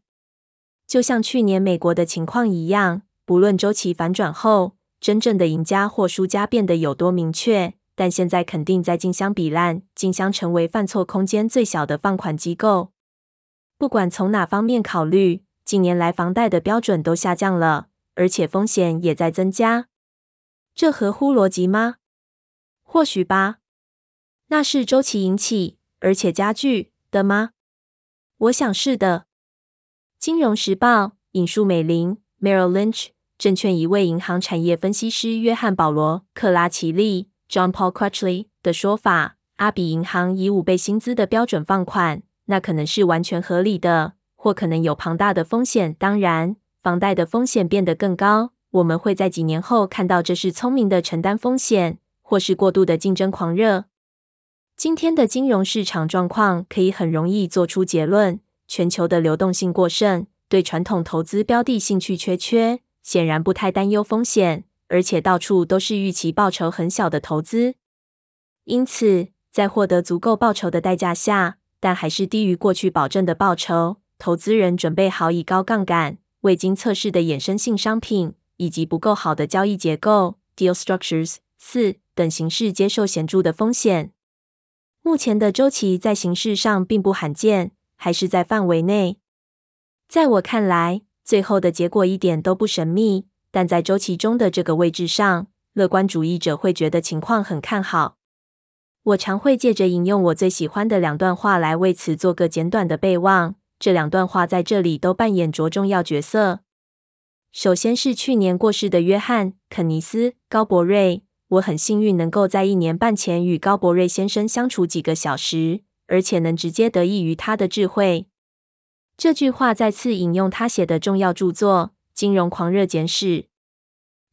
就像去年美国的情况一样，不论周期反转后真正的赢家或输家变得有多明确，但现在肯定在竞相比烂，竞相成为犯错空间最小的放款机构。不管从哪方面考虑，近年来房贷的标准都下降了，而且风险也在增加。这合乎逻辑吗？或许吧。那是周期引起，而且加剧的吗？我想是的。金融时报引述美林 （Merrill Lynch） 证券一位银行产业分析师约翰·保罗·克拉奇利 （John Paul Crutchley） 的说法：“阿比银行以五倍薪资的标准放款，那可能是完全合理的，或可能有庞大的风险。当然，房贷的风险变得更高。我们会在几年后看到这是聪明的承担风险，或是过度的竞争狂热。今天的金融市场状况可以很容易做出结论。”全球的流动性过剩，对传统投资标的兴趣缺缺，显然不太担忧风险，而且到处都是预期报酬很小的投资。因此，在获得足够报酬的代价下，但还是低于过去保证的报酬，投资人准备好以高杠杆、未经测试的衍生性商品以及不够好的交易结构 （deal structures） 四等形式接受显著的风险。目前的周期在形式上并不罕见。还是在范围内。在我看来，最后的结果一点都不神秘。但在周期中的这个位置上，乐观主义者会觉得情况很看好。我常会借着引用我最喜欢的两段话来为此做个简短的备忘。这两段话在这里都扮演着重要角色。首先是去年过世的约翰·肯尼斯·高伯瑞。我很幸运能够在一年半前与高伯瑞先生相处几个小时。而且能直接得益于他的智慧。这句话再次引用他写的重要著作《金融狂热简史》，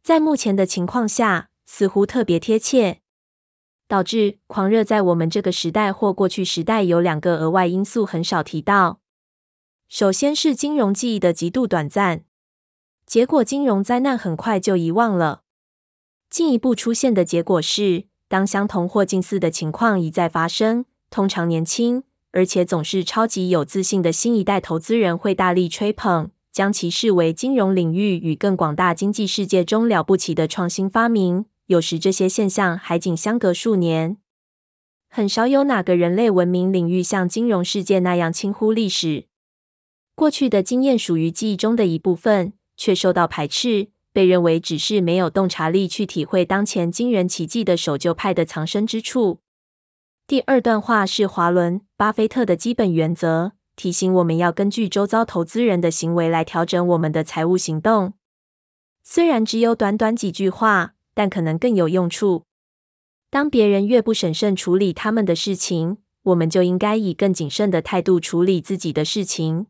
在目前的情况下似乎特别贴切。导致狂热在我们这个时代或过去时代有两个额外因素很少提到。首先是金融记忆的极度短暂，结果金融灾难很快就遗忘了。进一步出现的结果是，当相同或近似的情况一再发生。通常年轻而且总是超级有自信的新一代投资人会大力吹捧，将其视为金融领域与更广大经济世界中了不起的创新发明。有时这些现象还仅相隔数年。很少有哪个人类文明领域像金融世界那样轻忽历史。过去的经验属于记忆中的一部分，却受到排斥，被认为只是没有洞察力去体会当前惊人奇迹的守旧派的藏身之处。第二段话是华伦·巴菲特的基本原则，提醒我们要根据周遭投资人的行为来调整我们的财务行动。虽然只有短短几句话，但可能更有用处。当别人越不审慎处理他们的事情，我们就应该以更谨慎的态度处理自己的事情。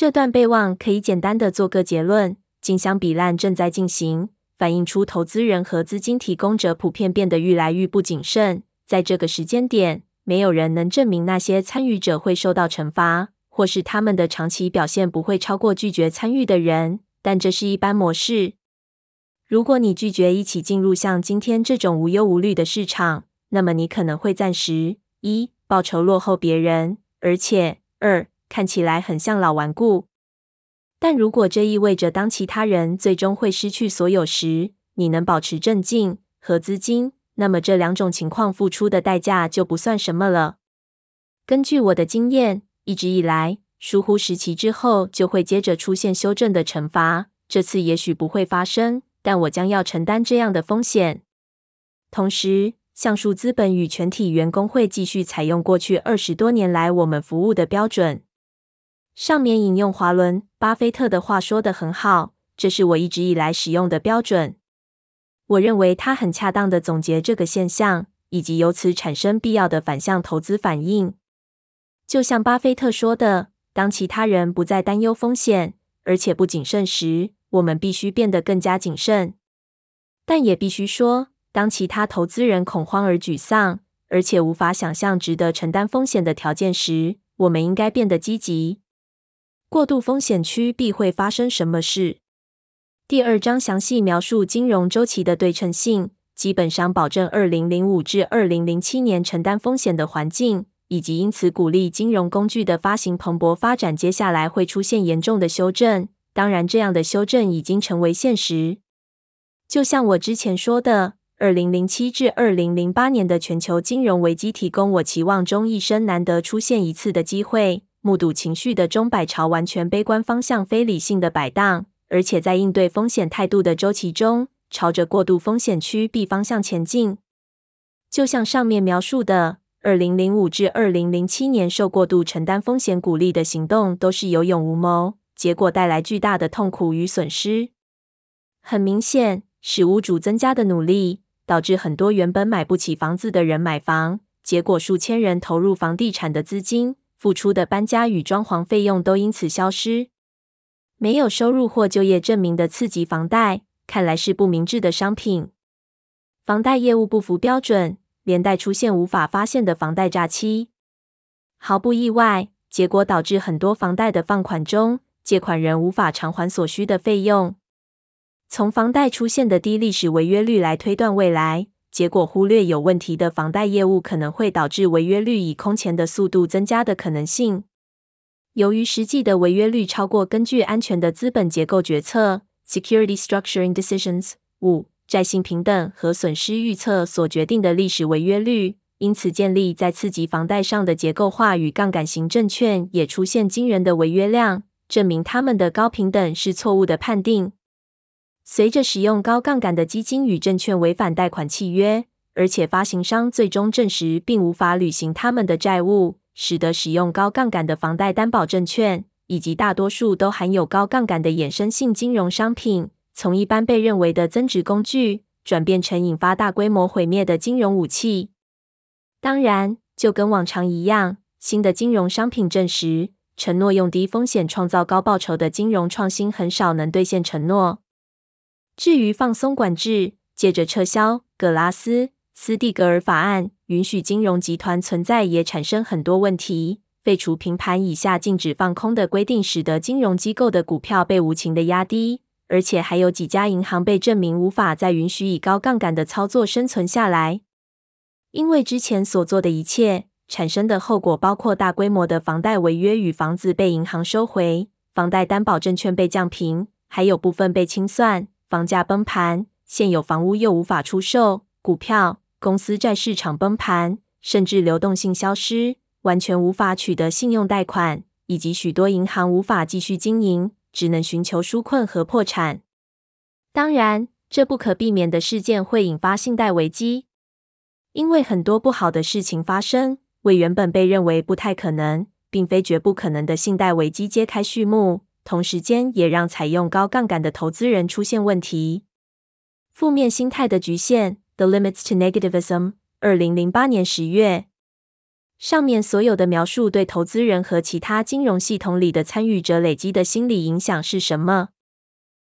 这段备忘可以简单的做个结论：竞相比烂正在进行，反映出投资人和资金提供者普遍变得愈来愈不谨慎。在这个时间点，没有人能证明那些参与者会受到惩罚，或是他们的长期表现不会超过拒绝参与的人。但这是一般模式。如果你拒绝一起进入像今天这种无忧无虑的市场，那么你可能会暂时一报酬落后别人，而且二看起来很像老顽固。但如果这意味着当其他人最终会失去所有时，你能保持镇静和资金，那么这两种情况付出的代价就不算什么了。根据我的经验，一直以来，疏忽时期之后就会接着出现修正的惩罚。这次也许不会发生，但我将要承担这样的风险。同时，橡树资本与全体员工会继续采用过去二十多年来我们服务的标准。上面引用华伦·巴菲特的话说得很好，这是我一直以来使用的标准。我认为他很恰当的总结这个现象，以及由此产生必要的反向投资反应。就像巴菲特说的，当其他人不再担忧风险，而且不谨慎时，我们必须变得更加谨慎。但也必须说，当其他投资人恐慌而沮丧，而且无法想象值得承担风险的条件时，我们应该变得积极。过度风险区必会发生什么事？第二章详细描述金融周期的对称性，基本上保证二零零五至二零零七年承担风险的环境，以及因此鼓励金融工具的发行蓬勃发展。接下来会出现严重的修正，当然，这样的修正已经成为现实。就像我之前说的，二零零七至二零零八年的全球金融危机提供我期望中一生难得出现一次的机会。目睹情绪的钟摆朝完全悲观方向非理性的摆荡，而且在应对风险态度的周期中，朝着过度风险趋避方向前进。就像上面描述的，二零零五至二零零七年受过度承担风险鼓励的行动都是有勇无谋，结果带来巨大的痛苦与损失。很明显，使屋主增加的努力，导致很多原本买不起房子的人买房，结果数千人投入房地产的资金。付出的搬家与装潢费用都因此消失。没有收入或就业证明的次级房贷，看来是不明智的商品。房贷业务不符标准，连带出现无法发现的房贷诈欺。毫不意外，结果导致很多房贷的放款中，借款人无法偿还所需的费用。从房贷出现的低历史违约率来推断未来。结果忽略有问题的房贷业务可能会导致违约率以空前的速度增加的可能性。由于实际的违约率超过根据安全的资本结构决策 （Security Structuring Decisions） 五债信评等和损失预测所决定的历史违约率，因此建立在次级房贷上的结构化与杠杆型证券也出现惊人的违约量，证明他们的高平等是错误的判定。随着使用高杠杆的基金与证券违反贷款契约，而且发行商最终证实并无法履行他们的债务，使得使用高杠杆的房贷担保证券以及大多数都含有高杠杆的衍生性金融商品，从一般被认为的增值工具，转变成引发大规模毁灭的金融武器。当然，就跟往常一样，新的金融商品证实，承诺用低风险创造高报酬的金融创新很少能兑现承诺。至于放松管制，借着撤销格拉斯斯蒂格尔法案，允许金融集团存在，也产生很多问题。废除平盘以下禁止放空的规定，使得金融机构的股票被无情的压低，而且还有几家银行被证明无法再允许以高杠杆的操作生存下来。因为之前所做的一切产生的后果，包括大规模的房贷违约与房子被银行收回，房贷担保证券被降平，还有部分被清算。房价崩盘，现有房屋又无法出售，股票、公司债市场崩盘，甚至流动性消失，完全无法取得信用贷款，以及许多银行无法继续经营，只能寻求纾困和破产。当然，这不可避免的事件会引发信贷危机，因为很多不好的事情发生，为原本被认为不太可能，并非绝不可能的信贷危机揭开序幕。同时间也让采用高杠杆的投资人出现问题。负面心态的局限，The Limits to Negativism。二零零八年十月，上面所有的描述对投资人和其他金融系统里的参与者累积的心理影响是什么？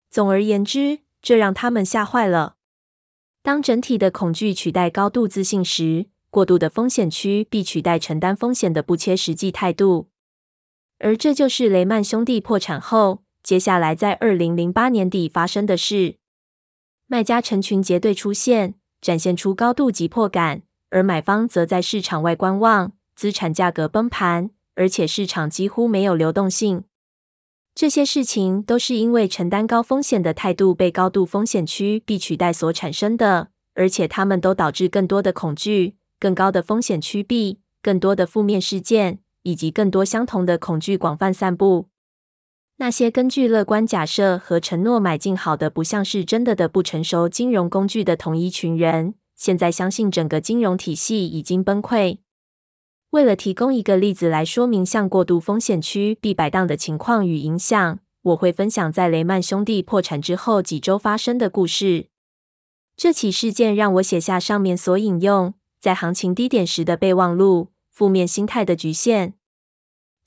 总而言之，这让他们吓坏了。当整体的恐惧取代高度自信时，过度的风险区必取代承担风险的不切实际态度。而这就是雷曼兄弟破产后，接下来在二零零八年底发生的事。卖家成群结队出现，展现出高度急迫感，而买方则在市场外观望，资产价格崩盘，而且市场几乎没有流动性。这些事情都是因为承担高风险的态度被高度风险区币取代所产生的，而且它们都导致更多的恐惧、更高的风险区币、更多的负面事件，以及更多相同的恐惧广泛散布。那些根据乐观假设和承诺买进好的不像是真的的不成熟金融工具的同一群人，现在相信整个金融体系已经崩溃。为了提供一个例子来说明像过度风险区必摆荡的情况与影响，我会分享在雷曼兄弟破产之后几周发生的故事。这起事件让我写下上面所引用在行情低点时的备忘录：负面心态的局限。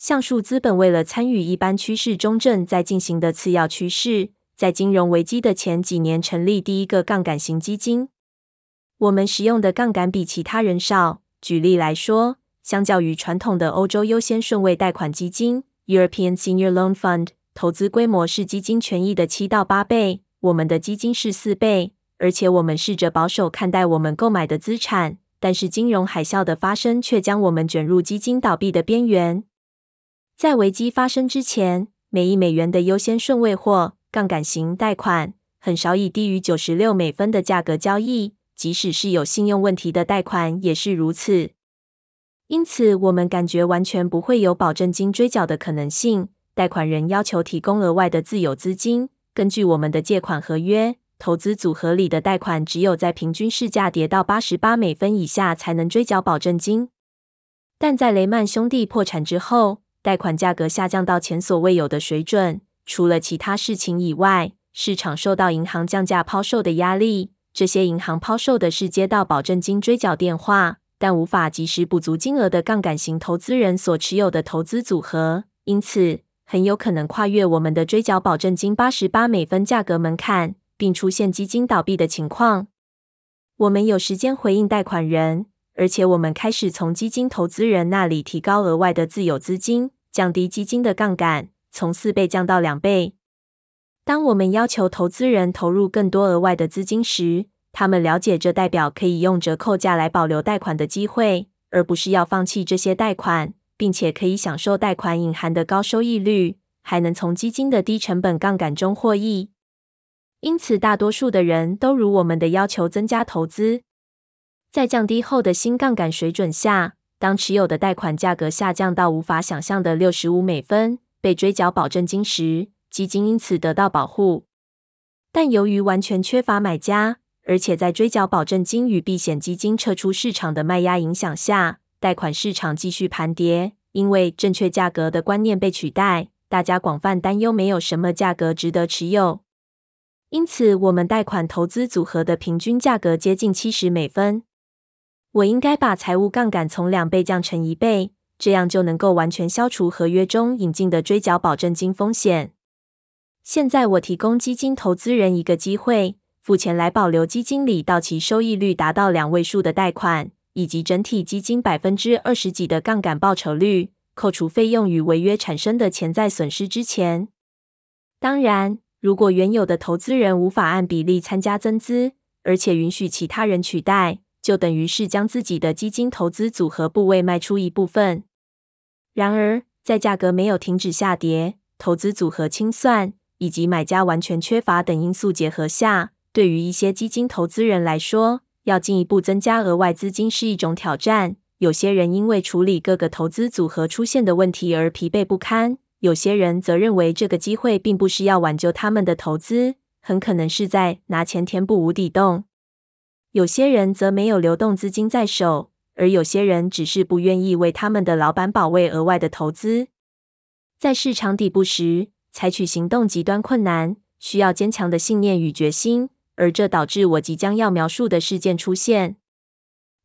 橡树资本为了参与一般趋势中正在进行的次要趋势，在金融危机的前几年成立第一个杠杆型基金。我们使用的杠杆比其他人少。举例来说，相较于传统的欧洲优先顺位贷款基金 （European Senior Loan Fund），投资规模是基金权益的七到八倍，我们的基金是四倍。而且我们试着保守看待我们购买的资产，但是金融海啸的发生却将我们卷入基金倒闭的边缘。在危机发生之前，每一美元的优先顺位或杠杆型贷款很少以低于九十六美分的价格交易，即使是有信用问题的贷款也是如此。因此，我们感觉完全不会有保证金追缴的可能性。贷款人要求提供额外的自有资金。根据我们的借款合约，投资组合里的贷款只有在平均市价跌到八十八美分以下才能追缴保证金。但在雷曼兄弟破产之后，贷款价格下降到前所未有的水准。除了其他事情以外，市场受到银行降价抛售的压力。这些银行抛售的是接到保证金追缴电话，但无法及时补足金额的杠杆型投资人所持有的投资组合，因此很有可能跨越我们的追缴保证金八十八美分价格门槛，并出现基金倒闭的情况。我们有时间回应贷款人，而且我们开始从基金投资人那里提高额外的自有资金，降低基金的杠杆，从四倍降到两倍。当我们要求投资人投入更多额外的资金时，他们了解，这代表可以用折扣价来保留贷款的机会，而不是要放弃这些贷款，并且可以享受贷款隐含的高收益率，还能从基金的低成本杠杆中获益。因此，大多数的人都如我们的要求增加投资。在降低后的新杠杆水准下，当持有的贷款价格下降到无法想象的六十五美分，被追缴保证金时，基金因此得到保护。但由于完全缺乏买家，而且在追缴保证金与避险基金撤出市场的卖压影响下，贷款市场继续盘跌。因为正确价格的观念被取代，大家广泛担忧没有什么价格值得持有。因此，我们贷款投资组合的平均价格接近七十美分。我应该把财务杠杆从两倍降成一倍，这样就能够完全消除合约中引进的追缴保证金风险。现在，我提供基金投资人一个机会。付钱来保留基金里到期收益率达到两位数的贷款，以及整体基金百分之二十几的杠杆报酬率，扣除费用与违约产生的潜在损失之前。当然，如果原有的投资人无法按比例参加增资，而且允许其他人取代，就等于是将自己的基金投资组合部位卖出一部分。然而，在价格没有停止下跌、投资组合清算以及买家完全缺乏等因素结合下，对于一些基金投资人来说，要进一步增加额外资金是一种挑战。有些人因为处理各个投资组合出现的问题而疲惫不堪；有些人则认为这个机会并不是要挽救他们的投资，很可能是在拿钱填补无底洞。有些人则没有流动资金在手，而有些人只是不愿意为他们的老板保卫额外的投资。在市场底部时，采取行动极端困难，需要坚强的信念与决心。而这导致我即将要描述的事件出现。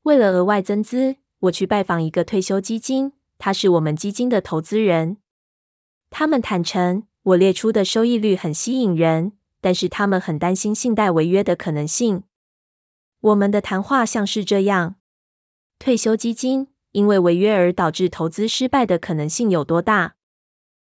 为了额外增资，我去拜访一个退休基金，他是我们基金的投资人。他们坦诚，我列出的收益率很吸引人，但是他们很担心信贷违约的可能性。我们的谈话像是这样：退休基金因为违约而导致投资失败的可能性有多大？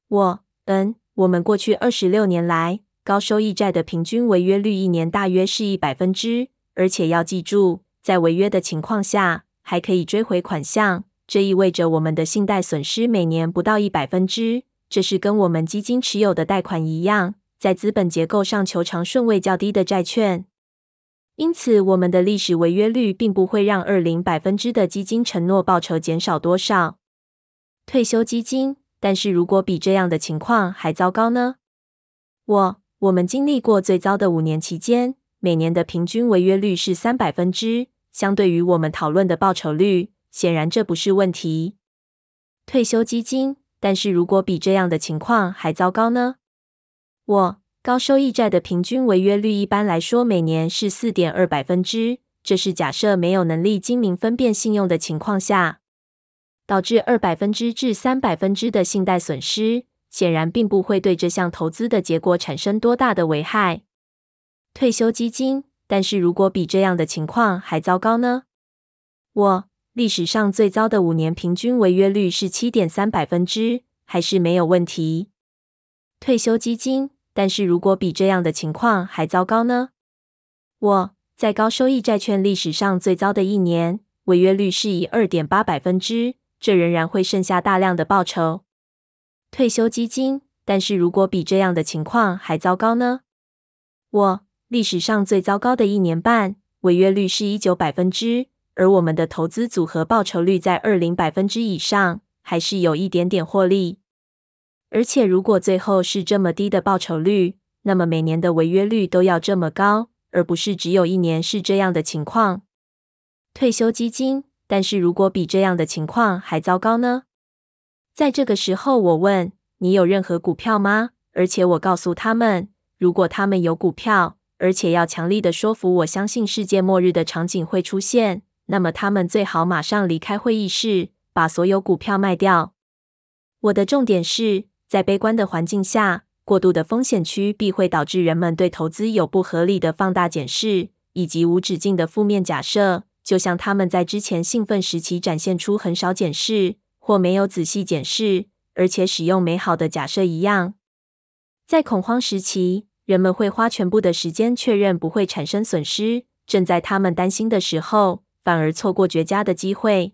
我，嗯，我们过去二十六年来。高收益债的平均违约率一年大约是一百分之，而且要记住，在违约的情况下还可以追回款项。这意味着我们的信贷损失每年不到一百分之，这是跟我们基金持有的贷款一样，在资本结构上求偿顺位较低的债券。因此，我们的历史违约率并不会让二零百分之的基金承诺报酬减少多少。退休基金，但是如果比这样的情况还糟糕呢？我我们经历过最糟的五年期间，每年的平均违约率是三百分之，相对于我们讨论的报酬率，显然这不是问题。退休基金，但是如果比这样的情况还糟糕呢？我。高收益债的平均违约率一般来说每年是四点二百分之，这是假设没有能力精明分辨信用的情况下，导致二百分之至三百分之的信贷损失，显然并不会对这项投资的结果产生多大的危害。退休基金，但是如果比这样的情况还糟糕呢？我历史上最糟的五年平均违约率是七点三百分之，还是没有问题。退休基金。但是如果比这样的情况还糟糕呢？我在高收益债券历史上最糟的一年，违约率是以二点八百分之，这仍然会剩下大量的报酬。退休基金，但是如果比这样的情况还糟糕呢？我历史上最糟糕的一年半，违约率是一九百分之，而我们的投资组合报酬率在二零百分之以上，还是有一点点获利。而且，如果最后是这么低的报酬率，那么每年的违约率都要这么高，而不是只有一年是这样的情况。退休基金，但是如果比这样的情况还糟糕呢？在这个时候，我问你有任何股票吗？而且我告诉他们，如果他们有股票，而且要强力的说服我相信世界末日的场景会出现，那么他们最好马上离开会议室，把所有股票卖掉。我的重点是。在悲观的环境下，过度的风险区避会导致人们对投资有不合理的放大检视，以及无止境的负面假设。就像他们在之前兴奋时期展现出很少检视，或没有仔细检视，而且使用美好的假设一样。在恐慌时期，人们会花全部的时间确认不会产生损失，正在他们担心的时候，反而错过绝佳的机会。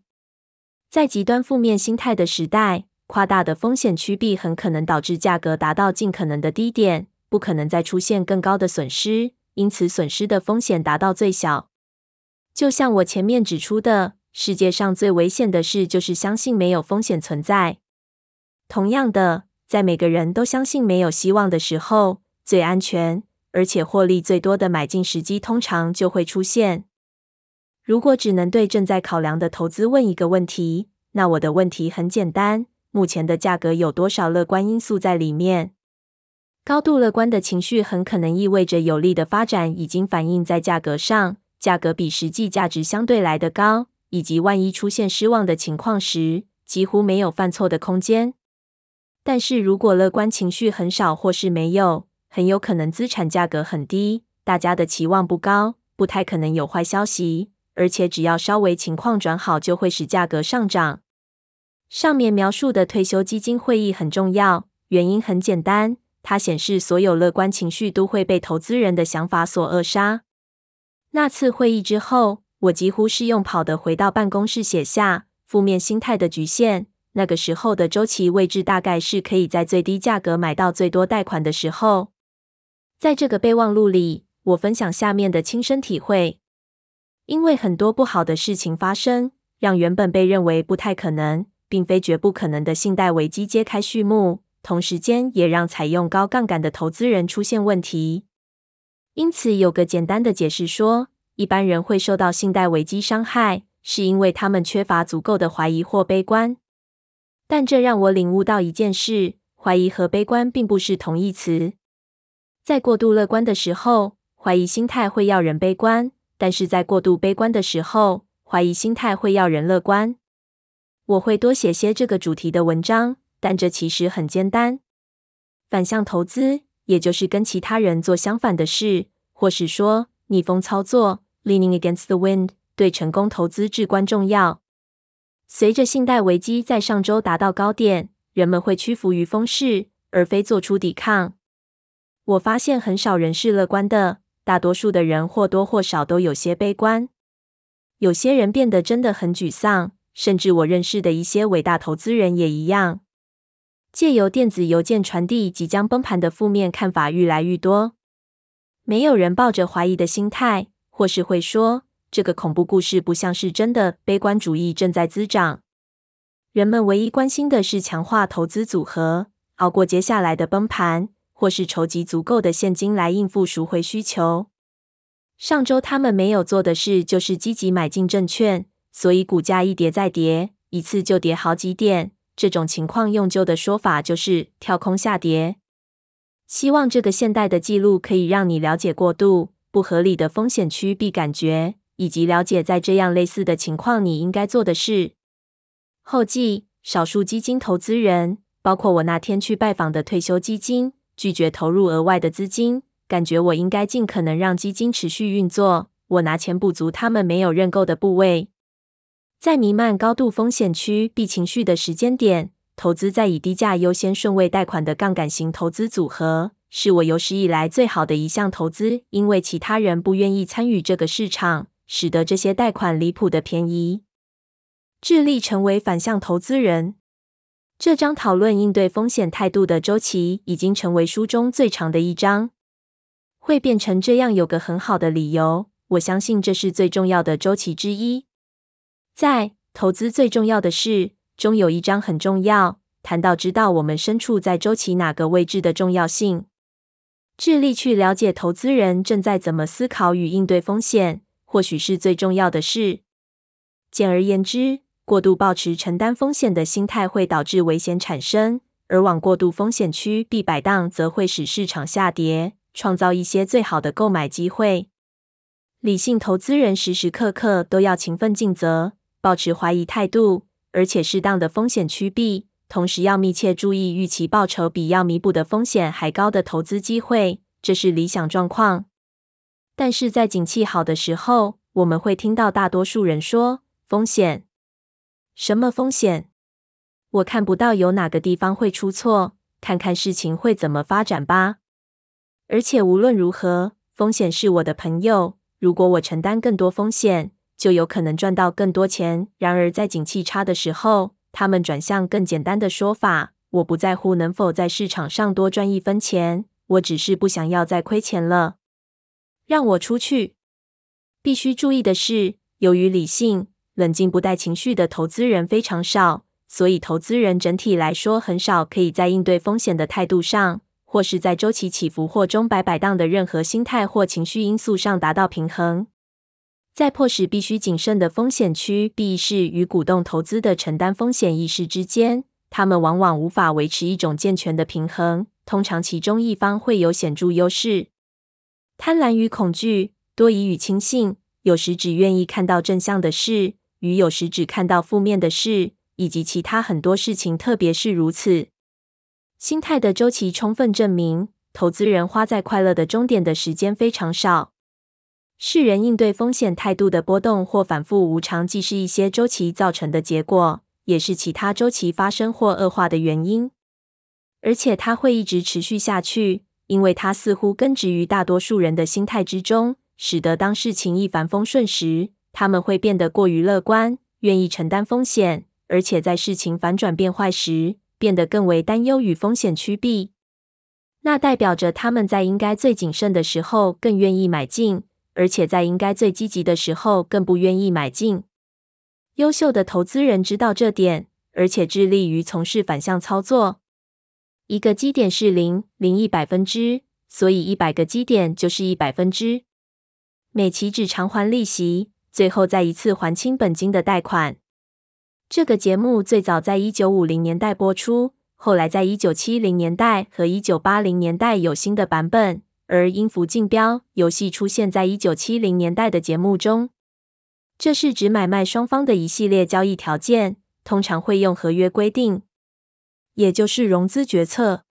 在极端负面心态的时代，夸大的风险趋避很可能导致价格达到尽可能的低点，不可能再出现更高的损失，因此损失的风险达到最小。就像我前面指出的，世界上最危险的事就是相信没有风险存在。同样的，在每个人都相信没有希望的时候，最安全而且获利最多的买进时机通常就会出现。如果只能对正在考量的投资问一个问题，那我的问题很简单。目前的价格有多少乐观因素在里面？高度乐观的情绪很可能意味着有利的发展已经反映在价格上，价格比实际价值相对来得高，以及万一出现失望的情况时，几乎没有犯错的空间。但是如果乐观情绪很少或是没有，很有可能资产价格很低，大家的期望不高，不太可能有坏消息，而且只要稍微情况转好，就会使价格上涨。上面描述的退休基金会议很重要，原因很简单，它显示所有乐观情绪都会被投资人的想法所扼杀。那次会议之后，我几乎是用跑的回到办公室写下负面心态的局限。那个时候的周期位置大概是可以在最低价格买到最多贷款的时候。在这个备忘录里，我分享下面的亲身体会：因为很多不好的事情发生，让原本被认为不太可能。并非绝不可能的信贷危机揭开序幕，同时间也让采用高杠杆的投资人出现问题。因此，有个简单的解释说，一般人会受到信贷危机伤害，是因为他们缺乏足够的怀疑或悲观。但这让我领悟到一件事：怀疑和悲观并不是同义词。在过度乐观的时候，怀疑心态会要人悲观；但是在过度悲观的时候，怀疑心态会要人乐观。我会多写些这个主题的文章，但这其实很简单。反向投资，也就是跟其他人做相反的事，或是说逆风操作 （leaning against the wind），对成功投资至关重要。随着信贷危机在上周达到高点，人们会屈服于风势，而非做出抵抗。我发现很少人是乐观的，大多数的人或多或少都有些悲观。有些人变得真的很沮丧。甚至我认识的一些伟大投资人也一样。借由电子邮件传递即将崩盘的负面看法愈来愈多。没有人抱着怀疑的心态，或是会说这个恐怖故事不像是真的。悲观主义正在滋长。人们唯一关心的是强化投资组合，熬过接下来的崩盘，或是筹集足够的现金来应付赎回需求。上周他们没有做的事就是积极买进证券，所以股价一跌再跌，一次就跌好几点。这种情况用旧的说法就是跳空下跌。希望这个现代的记录可以让你了解过度不合理的风险区避感觉，以及了解在这样类似的情况你应该做的事。后记：少数基金投资人，包括我那天去拜访的退休基金，拒绝投入额外的资金，感觉我应该尽可能让基金持续运作。我拿钱补足他们没有认购的部位。在弥漫高度风险区避情绪的时间点，投资在以低价优先顺位贷款的杠杆型投资组合，是我有史以来最好的一项投资。因为其他人不愿意参与这个市场，使得这些贷款离谱的便宜。致力成为反向投资人。这章讨论应对风险态度的周期，已经成为书中最长的一章。会变成这样有个很好的理由，我相信这是最重要的周期之一。在投资最重要的事中有一章很重要，谈到知道我们身处在周期哪个位置的重要性。致力去了解投资人正在怎么思考与应对风险，或许是最重要的事。简而言之，过度抱持承担风险的心态会导致危险产生，而往过度风险区避摆荡则会使市场下跌，创造一些最好的购买机会。理性投资人时时刻刻都要勤奋尽责。保持怀疑态度，而且适当的风险趋避，同时要密切注意预期报酬比要弥补的风险还高的投资机会，这是理想状况。但是在景气好的时候，我们会听到大多数人说：“风险？什么风险？我看不到有哪个地方会出错，看看事情会怎么发展吧。”而且无论如何，风险是我的朋友。如果我承担更多风险，就有可能赚到更多钱。然而，在景气差的时候，他们转向更简单的说法：“我不在乎能否在市场上多赚一分钱，我只是不想要再亏钱了。让我出去。”必须注意的是，由于理性、冷静、不带情绪的投资人非常少，所以投资人整体来说很少可以在应对风险的态度上，或是在周期起伏或中摆摆荡的任何心态或情绪因素上达到平衡。在迫使必须谨慎的风险区避意识与鼓动投资的承担风险意识之间，他们往往无法维持一种健全的平衡。通常，其中一方会有显著优势。贪婪与恐惧、多疑与轻信，有时只愿意看到正向的事，与有时只看到负面的事，以及其他很多事情，特别是如此。心态的周期充分证明，投资人花在快乐的终点的时间非常少。世人应对风险态度的波动或反复无常，既是一些周期造成的结果，也是其他周期发生或恶化的原因。而且它会一直持续下去，因为它似乎根植于大多数人的心态之中，使得当事情一帆风顺时，他们会变得过于乐观，愿意承担风险；而且在事情反转变坏时，变得更为担忧与风险趋避。那代表着他们在应该最谨慎的时候更愿意买进。而且在应该最积极的时候，更不愿意买进。优秀的投资人知道这点，而且致力于从事反向操作。一个基点是零，零一百分之，所以一百个基点就是一百分之。每期只偿还利息，最后再一次还清本金的贷款。这个节目最早在一九五零年代播出，后来在一九七零年代和一九八零年代有新的版本。而音符竞标游戏出现在一九七零年代的节目中，这是指买卖双方的一系列交易条件，通常会用合约规定，也就是融资决策。